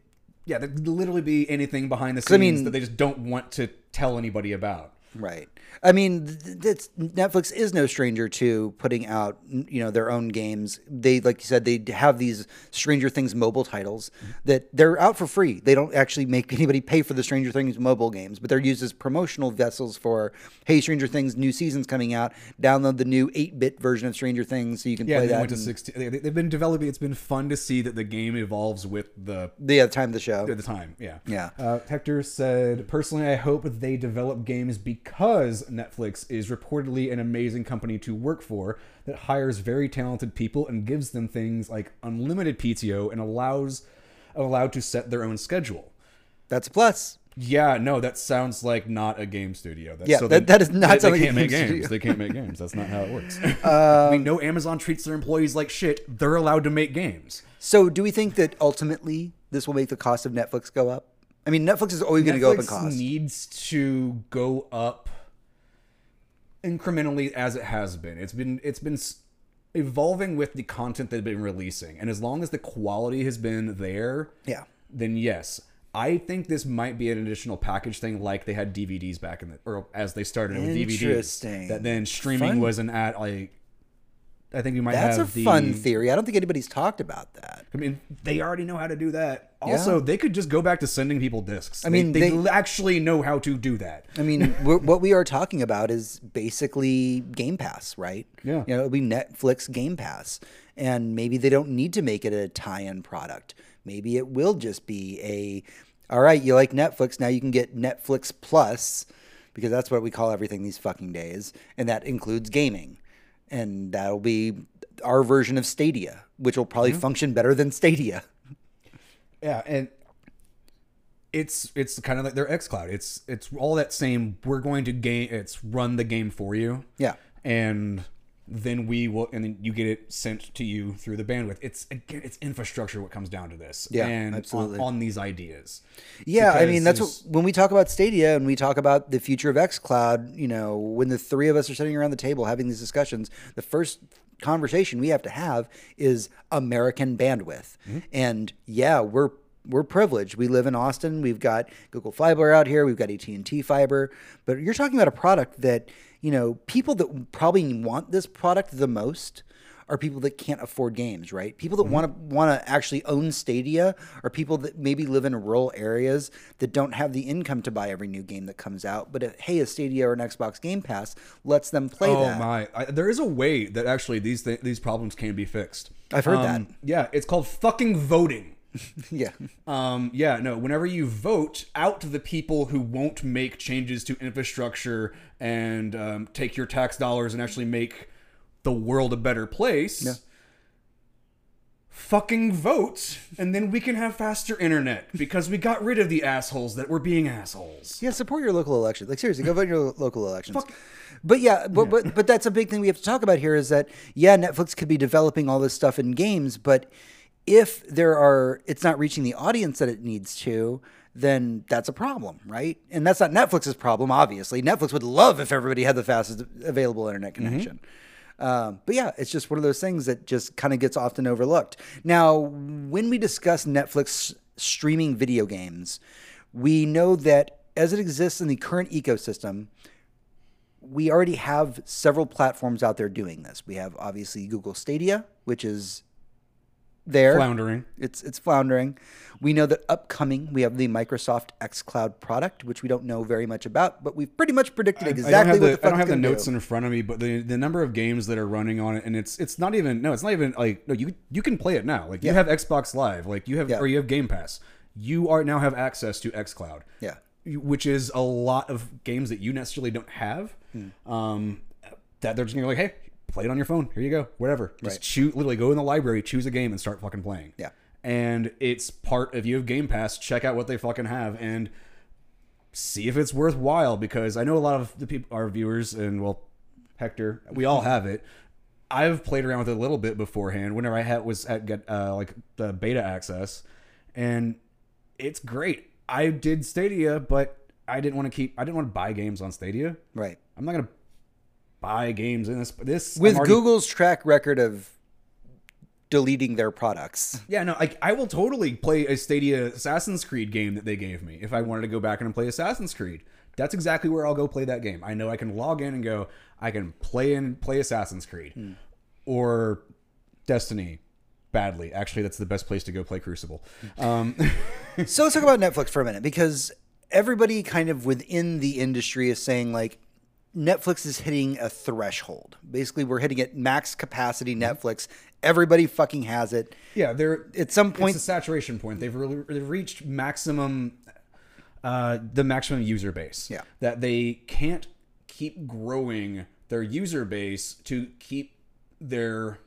yeah, there could literally be anything behind the scenes I mean- that they just don't want to tell anybody about. Right. I mean, th- th- that's, Netflix is no stranger to putting out, you know, their own games. They, like you said, they have these Stranger Things mobile titles that they're out for free. They don't actually make anybody pay for the Stranger Things mobile games, but they're used as promotional vessels for, hey, Stranger Things new season's coming out. Download the new 8-bit version of Stranger Things so you can Yeah, play they that. Went to 16, they, they've been developing. It's been fun to see that the game evolves with the the time of the show. the time. Yeah. Yeah. Uh, Hector said, personally, I hope they develop games because Netflix is reportedly an amazing company to work for that hires very talented people and gives them things like unlimited PTO and allows allowed to set their own schedule. That's a plus. Yeah, no, that sounds like not a game studio. That's, Yeah, that- that is not they, something they can't make game games. studio- They can't make games. That's not how it works. I mean, um, no Amazon treats their employees like shit. They're allowed to make games. So, do we think that ultimately this will make the cost of Netflix go up? I mean, Netflix is always going to go up in Netflix cost. needs to go up incrementally as it has been. It's been it's been evolving with the content they've been releasing, and as long as the quality has been there, Yeah. then yes. I think this might be an additional package thing, like they had DVDs back in the, or as they started with DVDs. Interesting. That then streaming Fun. wasn't at like. I think you might That's a have the. fun theory. I don't think anybody's talked about that. I mean, they already know how to do that. Also, they could just go back to sending people discs. I mean, they, they- they actually know how to do that. I mean, what we are talking about is basically Game Pass, right? Yeah. You know, it'll be Netflix Game Pass. And maybe they don't need to make it a tie in product. Maybe it will just be a, all right, you like Netflix, now you can get Netflix Plus, because that's what we call everything these fucking days. And that includes gaming. And that'll be our version of Stadia, which will probably mm-hmm. function better than Stadia. Yeah, and it's it's kind of like their XCloud. It's it's all that same. We're going to game. It's run the game for you. Yeah. and then we will, and then you get it sent to you through the bandwidth. It's again, it's infrastructure. What comes down to this. Yeah, and on- absolutely. on, these ideas. Yeah, I mean that's what when we talk about Stadia and we talk about the future of XCloud, you know, when the three of us are sitting around the table having these discussions, the first conversation we have to have is American bandwidth. Mm-hmm. And yeah, we're we're privileged. We live in Austin. We've got Google Fiber out here. We've got AT&T Fiber. But you're talking about a product that, you know, people that probably want this product the most are people that can't afford games, right? People that want to want to actually own Stadia are people that maybe live in rural areas that don't have the income to buy every new game that comes out. But if, hey, a Stadia or an Xbox Game Pass lets them play Oh that. my! I, there is a way that actually these th- these problems can be fixed. I've heard Um, Yeah, it's called fucking voting. Yeah, Um, yeah, no. Whenever you vote out the people who won't make changes to infrastructure and um, take your tax dollars and actually make the world a better place, fucking vote, and then we can have faster internet because we got rid of the assholes that were being assholes. yeah. Support your local elections. Like seriously, go vote in your local elections. But yeah, but, but but that's a big thing we have to talk about here is that yeah, Netflix could be developing all this stuff in games, but if there are, it's not reaching the audience that it needs to, then that's a problem, right? And that's not Netflix's problem, obviously. Netflix would love if everybody had the fastest available internet connection. Mm-hmm. Um, but yeah, it's just one of those things that just kind of gets often overlooked. Now, when we discuss Netflix streaming video games, we know that as it exists in the current ecosystem, we already have several platforms out there doing this. We have obviously Google Stadia, which is there. Floundering. It's it's floundering. We know that upcoming we have the Microsoft xCloud product, which we don't know very much about, but we've pretty much predicted exactly I don't have what the, the I don't have the notes do. in front of me, but the, the number of games that are running on it, and it's it's not even no, it's not even like no, you you can play it now. Like you Yeah. have Xbox Live, like you have Yeah. or you have Game Pass. You are now have access to XCloud. Yeah. which is a lot of games that you necessarily don't have. Hmm. Um, that they're just gonna be like, hey, play it on your phone. Here you go, whatever. Just Right. choose, literally go in the library, choose a game, and start fucking playing. Yeah. and it's part of you have Game Pass. Check out what they fucking have and see if it's worthwhile because I know a lot of the people, our viewers, and well, Hector, we all have it. I've played around with it a little bit beforehand. Whenever I had was at get uh, like the beta access, and it's great. I did Stadia, but I didn't want to keep. I didn't want to buy games on Stadia. Right. I'm not gonna buy games in this. This With already- Google's track record of deleting their products. Yeah, no, like I will totally play a Stadia Assassin's Creed game that they gave me if I wanted to go back and play Assassin's Creed. That's exactly where I'll go play that game. I know I can log in and go. I can play and play Assassin's Creed Hmm. or Destiny. Badly, actually, that's the best place to go play Crucible. Um, so let's talk about Netflix for a minute because everybody kind of within the industry is saying like Netflix is hitting a threshold. Basically, we're hitting at max capacity Netflix. Everybody fucking has it. yeah, they're At some point, it's a saturation point. They've, really, they've reached maximum, uh, the maximum user base. Yeah. That they can't keep growing their user base to keep their,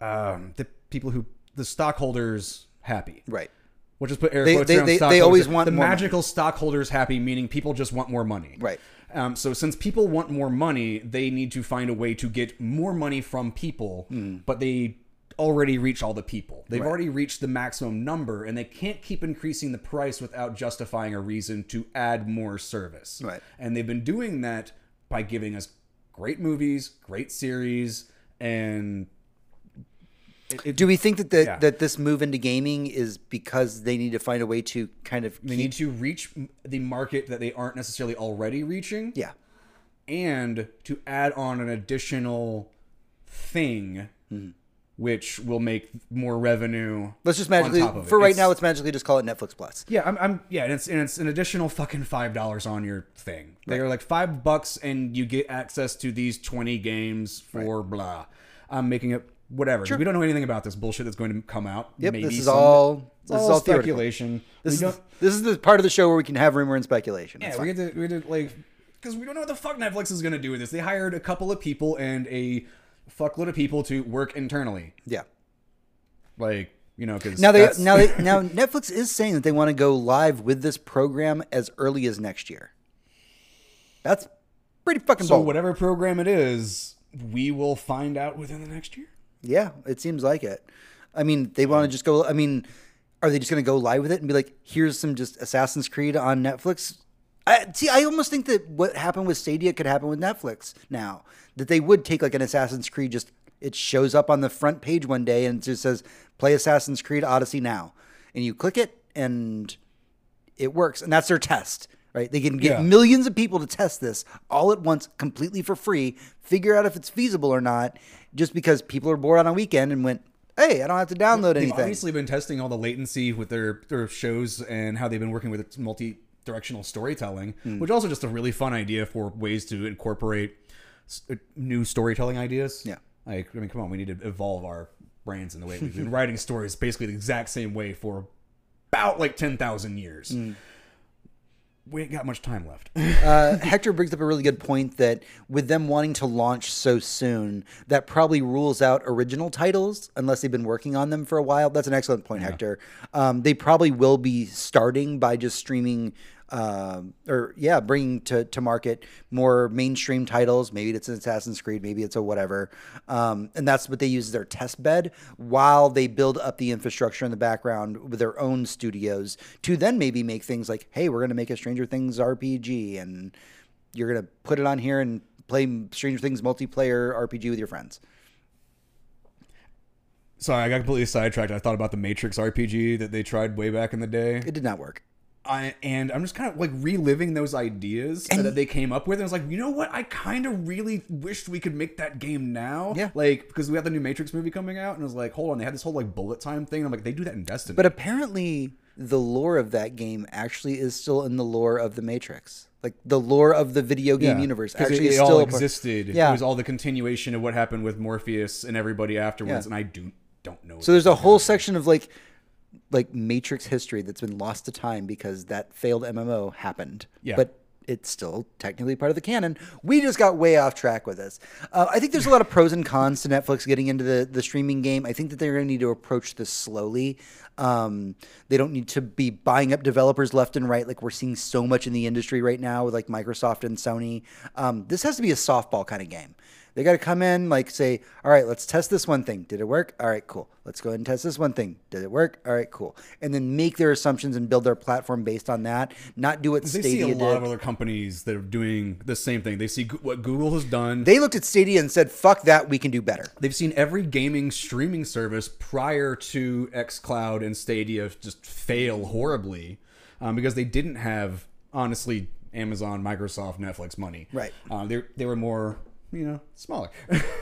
um, the people who the stockholders happy. right. We'll just put air They- quotes they- around they- they always want the more money. magical stockholders happy, meaning people just want more money. Right. Um, so since people want more money, they need to find a way to get more money from people, but they already reach all the people. They've. Right. already reached the maximum number, and they can't keep increasing the price without justifying a reason to add more service. Right. And they've been doing that by giving us great movies, great series, and it, it- Do we think that the, Yeah. that this move into gaming is because they need to find a way to kind of they need to reach the market that they aren't necessarily already reaching. yeah and to add on an additional thing mm-hmm. which will make more revenue let's just magically top of it. for right It's- now let's magically just call it Netflix Plus. yeah I'm, I'm yeah and it's and it's an additional fucking five dollars on your thing they're like five bucks and you get access to these 20 games for blah i'm making it whatever we don't know anything about this bullshit that's going to come out Yep, Maybe this is some- all this is all all speculation This is this is the part of the show where we can have rumor and speculation. Yeah, It's we fine. get to we get to like because we don't know what the fuck Netflix is gonna do with this. They hired a couple of people and a fuckload of people to work internally. yeah. Like you know, because Now they now they now Netflix is saying that they want to go live with this program as early as next year. That's pretty fucking so bold. whatever program it is, we will find out within the next year. Yeah, it seems like it. I mean, they want to just go. I mean, are they just going to go live with it and be like, "Here's some just Assassin's Creed on Netflix"? I see. I almost think that what happened with Stadia could happen with Netflix now. That they would take like an Assassin's Creed, just it shows up on the front page one day and it just says, "Play Assassin's Creed Odyssey now," and you click it and it works, and that's their test. Right? They can get Yeah. millions of people to test this all at once, completely for free. Figure out if it's feasible or not, just because people are bored on a weekend and went, "Hey, I don't have to download They've anything." obviously been testing all the latency with their their shows and how they've been working with multi directional storytelling, Hmm. which also just a really fun idea for ways to incorporate uh, new storytelling ideas. Yeah. like I mean, come on, we need to evolve our brains in the way we've been writing stories basically the exact same way for about like ten thousand years. Hmm. We ain't got much time left. uh, Hector brings up a really good point that with them wanting to launch so soon, that probably rules out original titles unless they've been working on them for a while. That's an excellent point, Hector. Um, they probably will be starting by just streaming. Um, or yeah, bringing to, to market more mainstream titles. Maybe it's an Assassin's Creed, maybe it's a whatever, um, and that's what they use as their test bed while they build up the infrastructure in the background with their own studios to then maybe make things like, hey, we're going to make a Stranger Things RPG, and you're going to put it on here and play Stranger Things multiplayer RPG with your friends. Sorry, I got completely sidetracked. I thought about the Matrix RPG that they tried way back in the day. It did not work. I, and I'm just kind of like reliving those ideas that they came up with. And I was like, you know what? I kind of really wished we could make that game now. Yeah. Like, because we have the new Matrix movie coming out. And I was like, hold on. They had this whole like bullet time thing. And I'm like, they do that in Destiny. But apparently, the lore of that game actually is still in the lore of the Matrix. Like the lore of the video game Yeah, universe actually it, still all a part- existed. Yeah. It was all the continuation of what happened with Morpheus and everybody afterwards. Yeah. And I do, don't know. So there's a whole section of like like Matrix history that's been lost to time because that failed MMO happened. Yeah. But it's still technically part of the canon. We just got way off track with this. Uh, I think there's a lot of pros and cons to Netflix getting into the, the streaming game. I think that they're going to need to approach this slowly. Um, they don't need to be buying up developers left and right like we're seeing so much in the industry right now with like Microsoft and Sony. Um, this has to be a softball kind of game. They got to come in, like, say, all right, let's test this one thing. Did it work? All right, cool. Let's go ahead and test this one thing. Did it work? All right, cool. And then make their assumptions and build their platform based on that. Not do what they Stadia see a did. lot of other companies that are doing the same thing. They see what Google has done. they looked at Stadia and said, "Fuck that, we can do better." They've seen every gaming streaming service prior to xCloud and Stadia just fail horribly um, because they didn't have, honestly, Amazon, Microsoft, Netflix money. Right. They they were more, you know, smaller.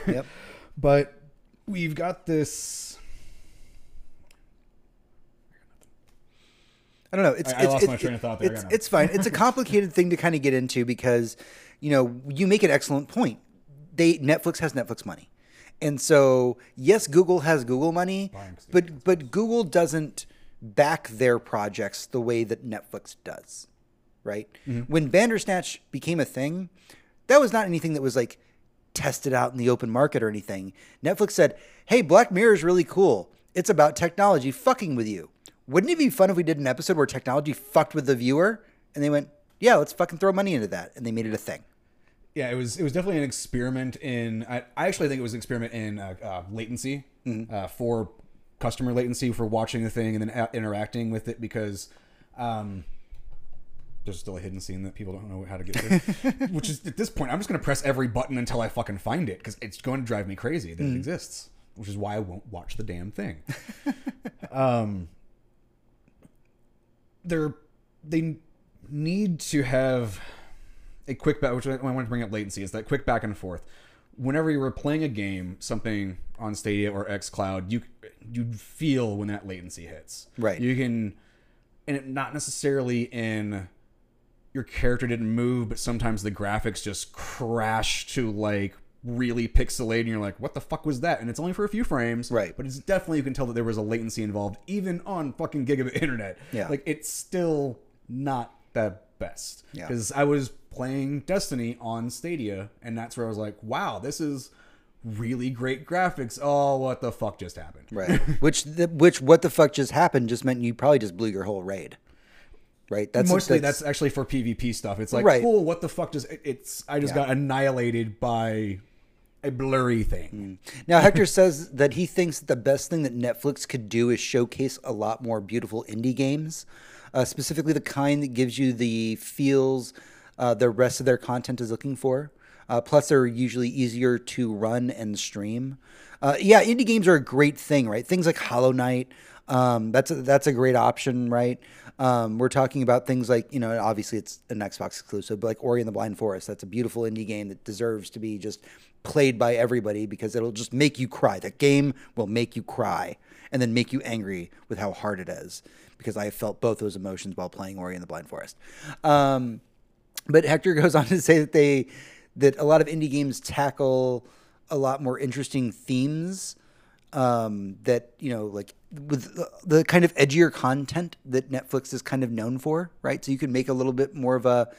Yep. but we've got this. I don't know. It's, I- I lost it's, my train of thought there. It's, it's fine. It's a complicated thing to kind of get into because, you know, you make an excellent point. They Netflix has Netflix money, and so yes, Google has Google money, but but Google doesn't back their projects the way that Netflix does, right? Mm-hmm. When Bandersnatch became a thing, that was not anything that was like tested out in the open market or anything. Netflix said, "Hey, Black Mirror is really cool. It's about technology fucking with you. wouldn't it be fun if we did an episode where technology fucked with the viewer and they went, yeah, let's fucking throw money into that, and they made it a thing. Yeah, it was it was definitely an experiment in. I, I actually think it was an experiment in uh, uh, latency uh, for customer latency for watching the thing and then a- interacting with it because um, there's still a hidden scene that people don't know how to get to. Which is at this point, I'm just going to press every button until I fucking find it because it's going to drive me crazy that it exists. Which is why I won't watch the damn thing. um, they're they need to have a quick back, which I, I want to bring up latency is that quick back and forth. Whenever you were playing a game, something on Stadia or XCloud, you you feel when that latency hits. Right. You can, and it, not necessarily in your character didn't move, but sometimes the graphics just crash to like really pixelated, and you're like, "What the fuck was that?" And it's only for a few frames, Right. But it's definitely you can tell that there was a latency involved, even on fucking gigabit internet. Yeah. like it's still not the best. Yeah. because I was playing Destiny on Stadia, and that's where I was like, "Wow, this is." Really great graphics. Oh, what the fuck just happened? Right. which the, which what the fuck just happened just meant you probably just blew your whole raid. Right. That's Mostly that's, actually for PvP stuff. It's like, Right. cool, what the fuck does it, it's I just Yeah. got annihilated by a blurry thing. Now, Hector says that he thinks the best thing that Netflix could do is showcase a lot more beautiful indie games, uh, specifically the kind that gives you the feels uh, the rest of their content is looking for. Uh, plus, they're usually easier to run and stream. Uh, yeah, indie games are a great thing, right? Things like Hollow Knight. Um, that's a, that's a great option, right? Um, we're talking about things like you know, obviously it's an Xbox exclusive, but like Ori and the Blind Forest. That's a beautiful indie game that deserves to be just played by everybody because it'll just make you cry. That game will make you cry and then make you angry with how hard it is. Because I felt both those emotions while playing Ori and the Blind Forest. Um, but Hector goes on to say that they that a lot of indie games tackle a lot more interesting themes um, that you know like with the, the kind of edgier content that Netflix is kind of known for, right? So you can make a little bit more of a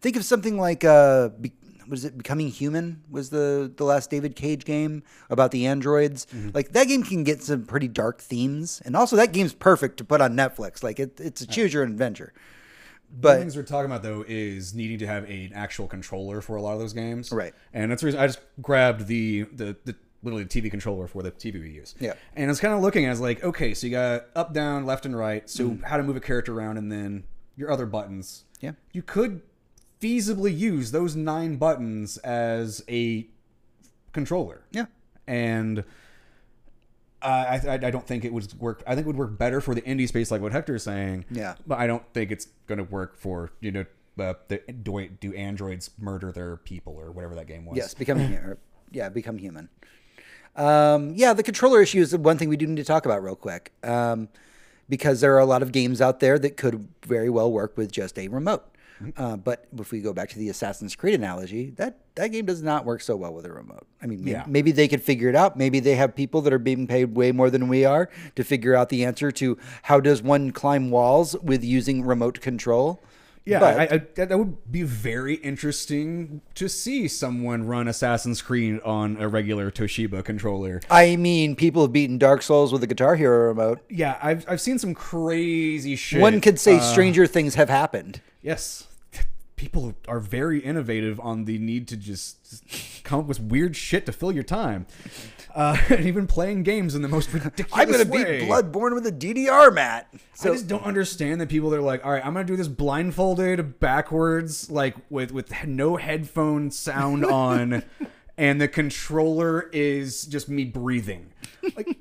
think of something like uh, be, what is it? Becoming Human was the the last David Cage game about the androids. Like that game can get some pretty dark themes, and also that game's perfect to put on Netflix. Like it, it's a choose your own adventure. One But of the things we're talking about though is needing to have an actual controller for a lot of those games. Right. And that's the reason I just grabbed the the, the literally the TV controller for the TV we use. Yeah. And it's kind of looking as like, okay, so you got up, down, left, and right. So mm-hmm. how to move a character around, and then your other buttons. Yeah. You could feasibly use those nine buttons as a controller. yeah, and I, I I don't think it would work. I think it would work better for the indie space, like what Hector is saying. Yeah. but I don't think it's going to work for you know uh, the do do androids murder their people or whatever that game was. Yes, becoming or, yeah, become human. Um, yeah, the controller issue is the one thing we do need to talk about real quick, um, because there are a lot of games out there that could very well work with just a remote. Uh, but if we go back to the Assassin's Creed analogy, that that game does not work so well with a remote. I mean, maybe, Yeah. maybe they could figure it out. Maybe they have people that are being paid way more than we are to figure out the answer to how does one climb walls with using remote control. Yeah, I, I, that, that would be very interesting to see someone run Assassin's Creed on a regular Toshiba controller. I mean, people have beaten Dark Souls with a Guitar Hero remote. Yeah, I've, I've seen some crazy shit. One could say Uh, stranger things have happened. Yes. People are very innovative on the need to just come up with weird shit to fill your time. Uh, and even playing games in the most ridiculous I'm going to beat Bloodborne with a DDR mat. So I just don't understand that people are like, all right, I'm gonna do this blindfolded backwards, like with with no headphone sound on, and the controller is just me breathing. Like,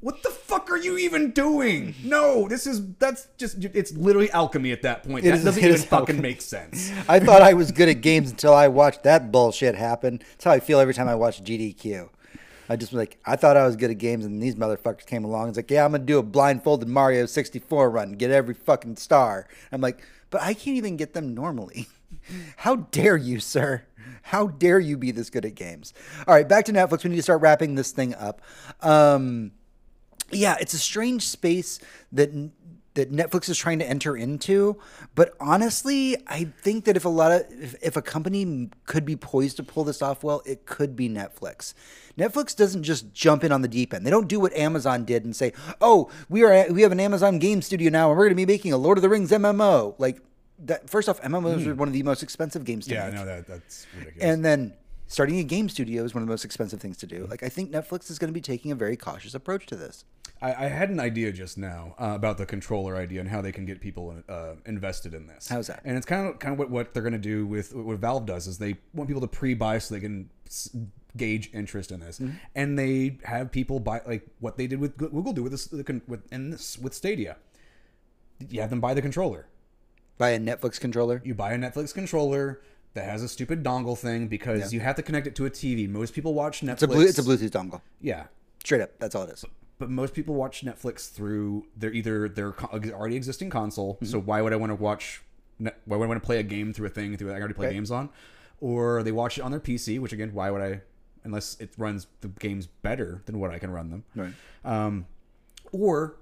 what the fuck are you even doing? No, this is that's just it's literally alchemy at that point. It that is- doesn't it even fucking alchemy. make sense. I thought I was good at games until I watched that bullshit happen. That's how I feel every time I watch GDQ. I just like I thought I was good at games, and these motherfuckers came along. It's like, yeah, I'm gonna do a blindfolded Mario 64 run, get every fucking star. I'm like, but I can't even get them normally. How dare you, sir? How dare you be this good at games? All right, back to Netflix. We need to start wrapping this thing up. Um, yeah, it's a strange space that that Netflix is trying to enter into. But honestly, I think that if a lot of if, if a company could be poised to pull this off well, it could be Netflix. Netflix doesn't just jump in on the deep end. They don't do what Amazon did and say, "Oh, we are we have an Amazon game studio now, and we're going to be making a Lord of the Rings MMO." Like that. First off, MMOs hmm. are one of the most expensive games to. Yeah, make. no, that that's ridiculous. And then starting a game studio is one of the most expensive things to do. Like I think Netflix is going to be taking a very cautious approach to this. I, I had an idea just now uh, about the controller idea and how they can get people uh, invested in this. How's that? And it's kind of kind of what, what they're going to do with what Valve does is they want people to pre-buy so they can s- gauge interest in this, Mm-hmm. and they have people buy like what they did with Google do with this the con- with and this with Stadia. You have them buy the controller. Buy a Netflix controller. You buy a Netflix controller that has a stupid dongle thing because you have to connect it to a TV. Most people watch Netflix. It's a blue, it's a Bluetooth dongle. Yeah, Straight up, that's all it is. but most people watch Netflix through their either their already existing console. Mm-hmm. So why would I want to watch? Why would I want to play a game through a thing through I already play Right. games on? Or they watch it on their PC, which again, why would I? Unless it runs the games better than what I can run them. Right. Um, or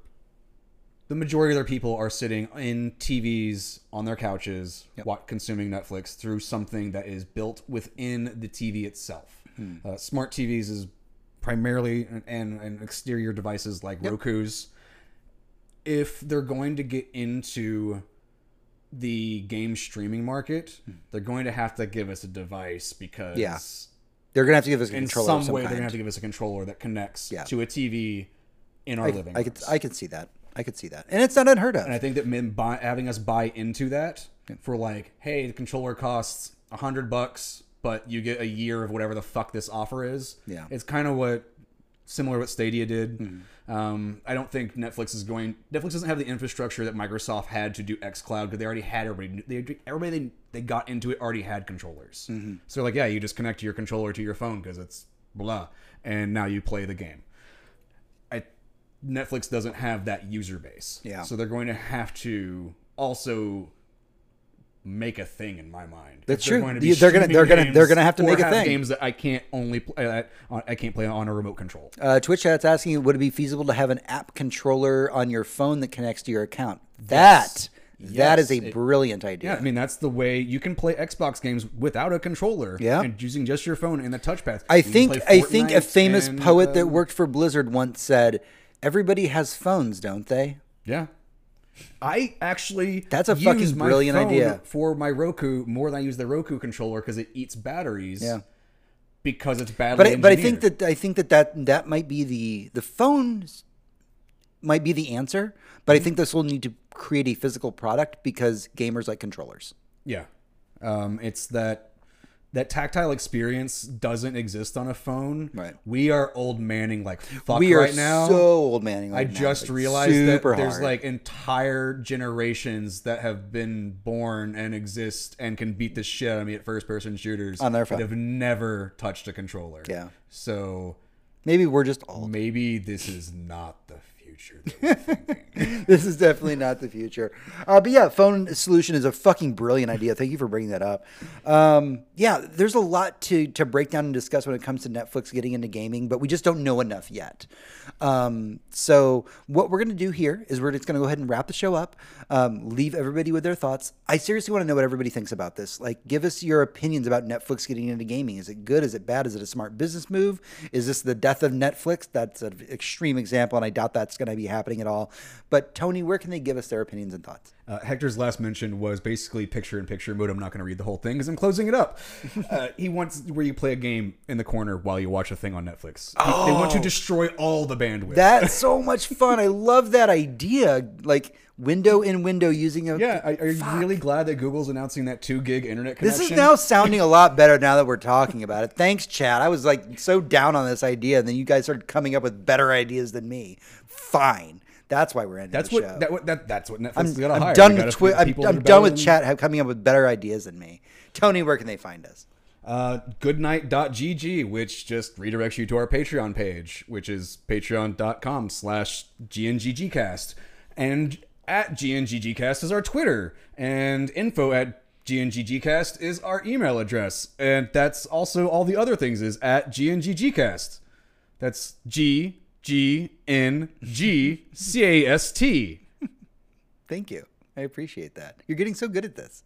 the majority of their people are sitting in TVs on their couches, wa- consuming Netflix through something that is built within the TV itself. Uh, smart TVs is primarily and, and, and exterior devices like Roku's. If they're going to get into the game streaming market, they're going to have to give us a device because Yeah. They're gonna have to give us a in controller. some of some way they're gonna have to give us a controller that connects Yeah. to a TV in our I, living I could. I could see that. I could see that, and it's not unheard of. and I think that men buy, having us buy into that for like, hey, the controller costs a hundred bucks, but you get a year of whatever the fuck this offer is. Yeah. it's kind of what similar what Stadia did. Um, I don't think Netflix is going. Netflix doesn't have the infrastructure that Microsoft had to do XCloud because they already had everybody. They, everybody they, they got into it already had controllers. So like, yeah, you just connect your controller to your phone because it's blah, and now you play the game. I Netflix doesn't have that user base. Yeah. So they're going to have to also make a thing in my mind. That's they're true. going to They're gonna- they're gonna- they're gonna have to make a thing. games that I can't only play. That I can't play on a remote control. Uh, Twitch chat's asking, would it be feasible to have an app controller on your phone that connects to your account? That that is Yes. a It- brilliant idea. Yeah, I mean that's the way you can play Xbox games without a controller. Yeah. and using just your phone and the touchpad. I You think I think a famous and, poet that um, worked for Blizzard once said, "Everybody has phones, don't they?" Yeah. I actually That's a use fucking my brilliant phone idea. for my Roku more than I use the Roku controller because it eats batteries. Yeah. Because it's badly But I, but I think that I think that, that that might be the the phones might be the answer. But Mm-hmm. I think this will need to create a physical product because gamers like controllers. Yeah. Um, it's that that tactile experience doesn't exist on a phone. Right. We are old manning like fuck we right now. so old manning. I now. just Like, realized that super there's like entire generations that have been born and exist and can beat the shit out of me at first person shooters On their that phone. have never touched a controller. Yeah. So maybe we're just old. maybe this is not the future. this is definitely not the future. Uh, but yeah, phone solution is a fucking brilliant idea. Thank you for bringing that up. Um, yeah, there's a lot to to break down and discuss when it comes to Netflix getting into gaming, but we just don't know enough yet. Um, so what we're gonna do here is we're just gonna go ahead and wrap the show up. Um, leave everybody with their thoughts. I seriously want to know what everybody thinks about this. Like, give us your opinions about Netflix getting into gaming. Is it good? Is it bad? Is it a smart business move? Is this the death of Netflix? That's an extreme example, and I doubt that's going to be happening at all. But Tony, where can they give us their opinions and thoughts? Uh, Hector's last mention was basically picture in picture mode. I'm not going to read the whole thing because I'm closing it up. Uh, he wants where you play a game in the corner while you watch a thing on Netflix. He- They want to destroy all the bandwidth. That's so much fun. I love that idea. Like window in window using a yeah, are, are you really glad that Google's announcing that two gig internet This is now sounding a lot better now that we're talking about it. Thanks, Chad. I was like so down on this idea, and then you guys started coming up with better ideas than me. Fine. That's why we're ending That's the what show. that, that that's what Netflix I'm, got to I'm hire. done with Twi- I'm, I'm done with chat ha- coming up with better ideas than me. Tony, where can they find us? Uh, goodnight.gg, which just redirects you to our Patreon page, which is patreon.com slash gnggcast. And at gnggcast is our Twitter, and info at gnggcast is our email address. And that's also all the other things is at gnggcast. That's G G N G C A S T. Thank you. I appreciate that. You're getting so good at this.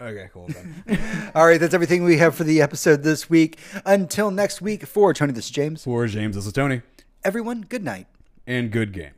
Okay, cool. All right, that's everything we have for the episode this week. Until next week, for Tony, this is James. For James, this is Tony, Everyone, good night. and good game.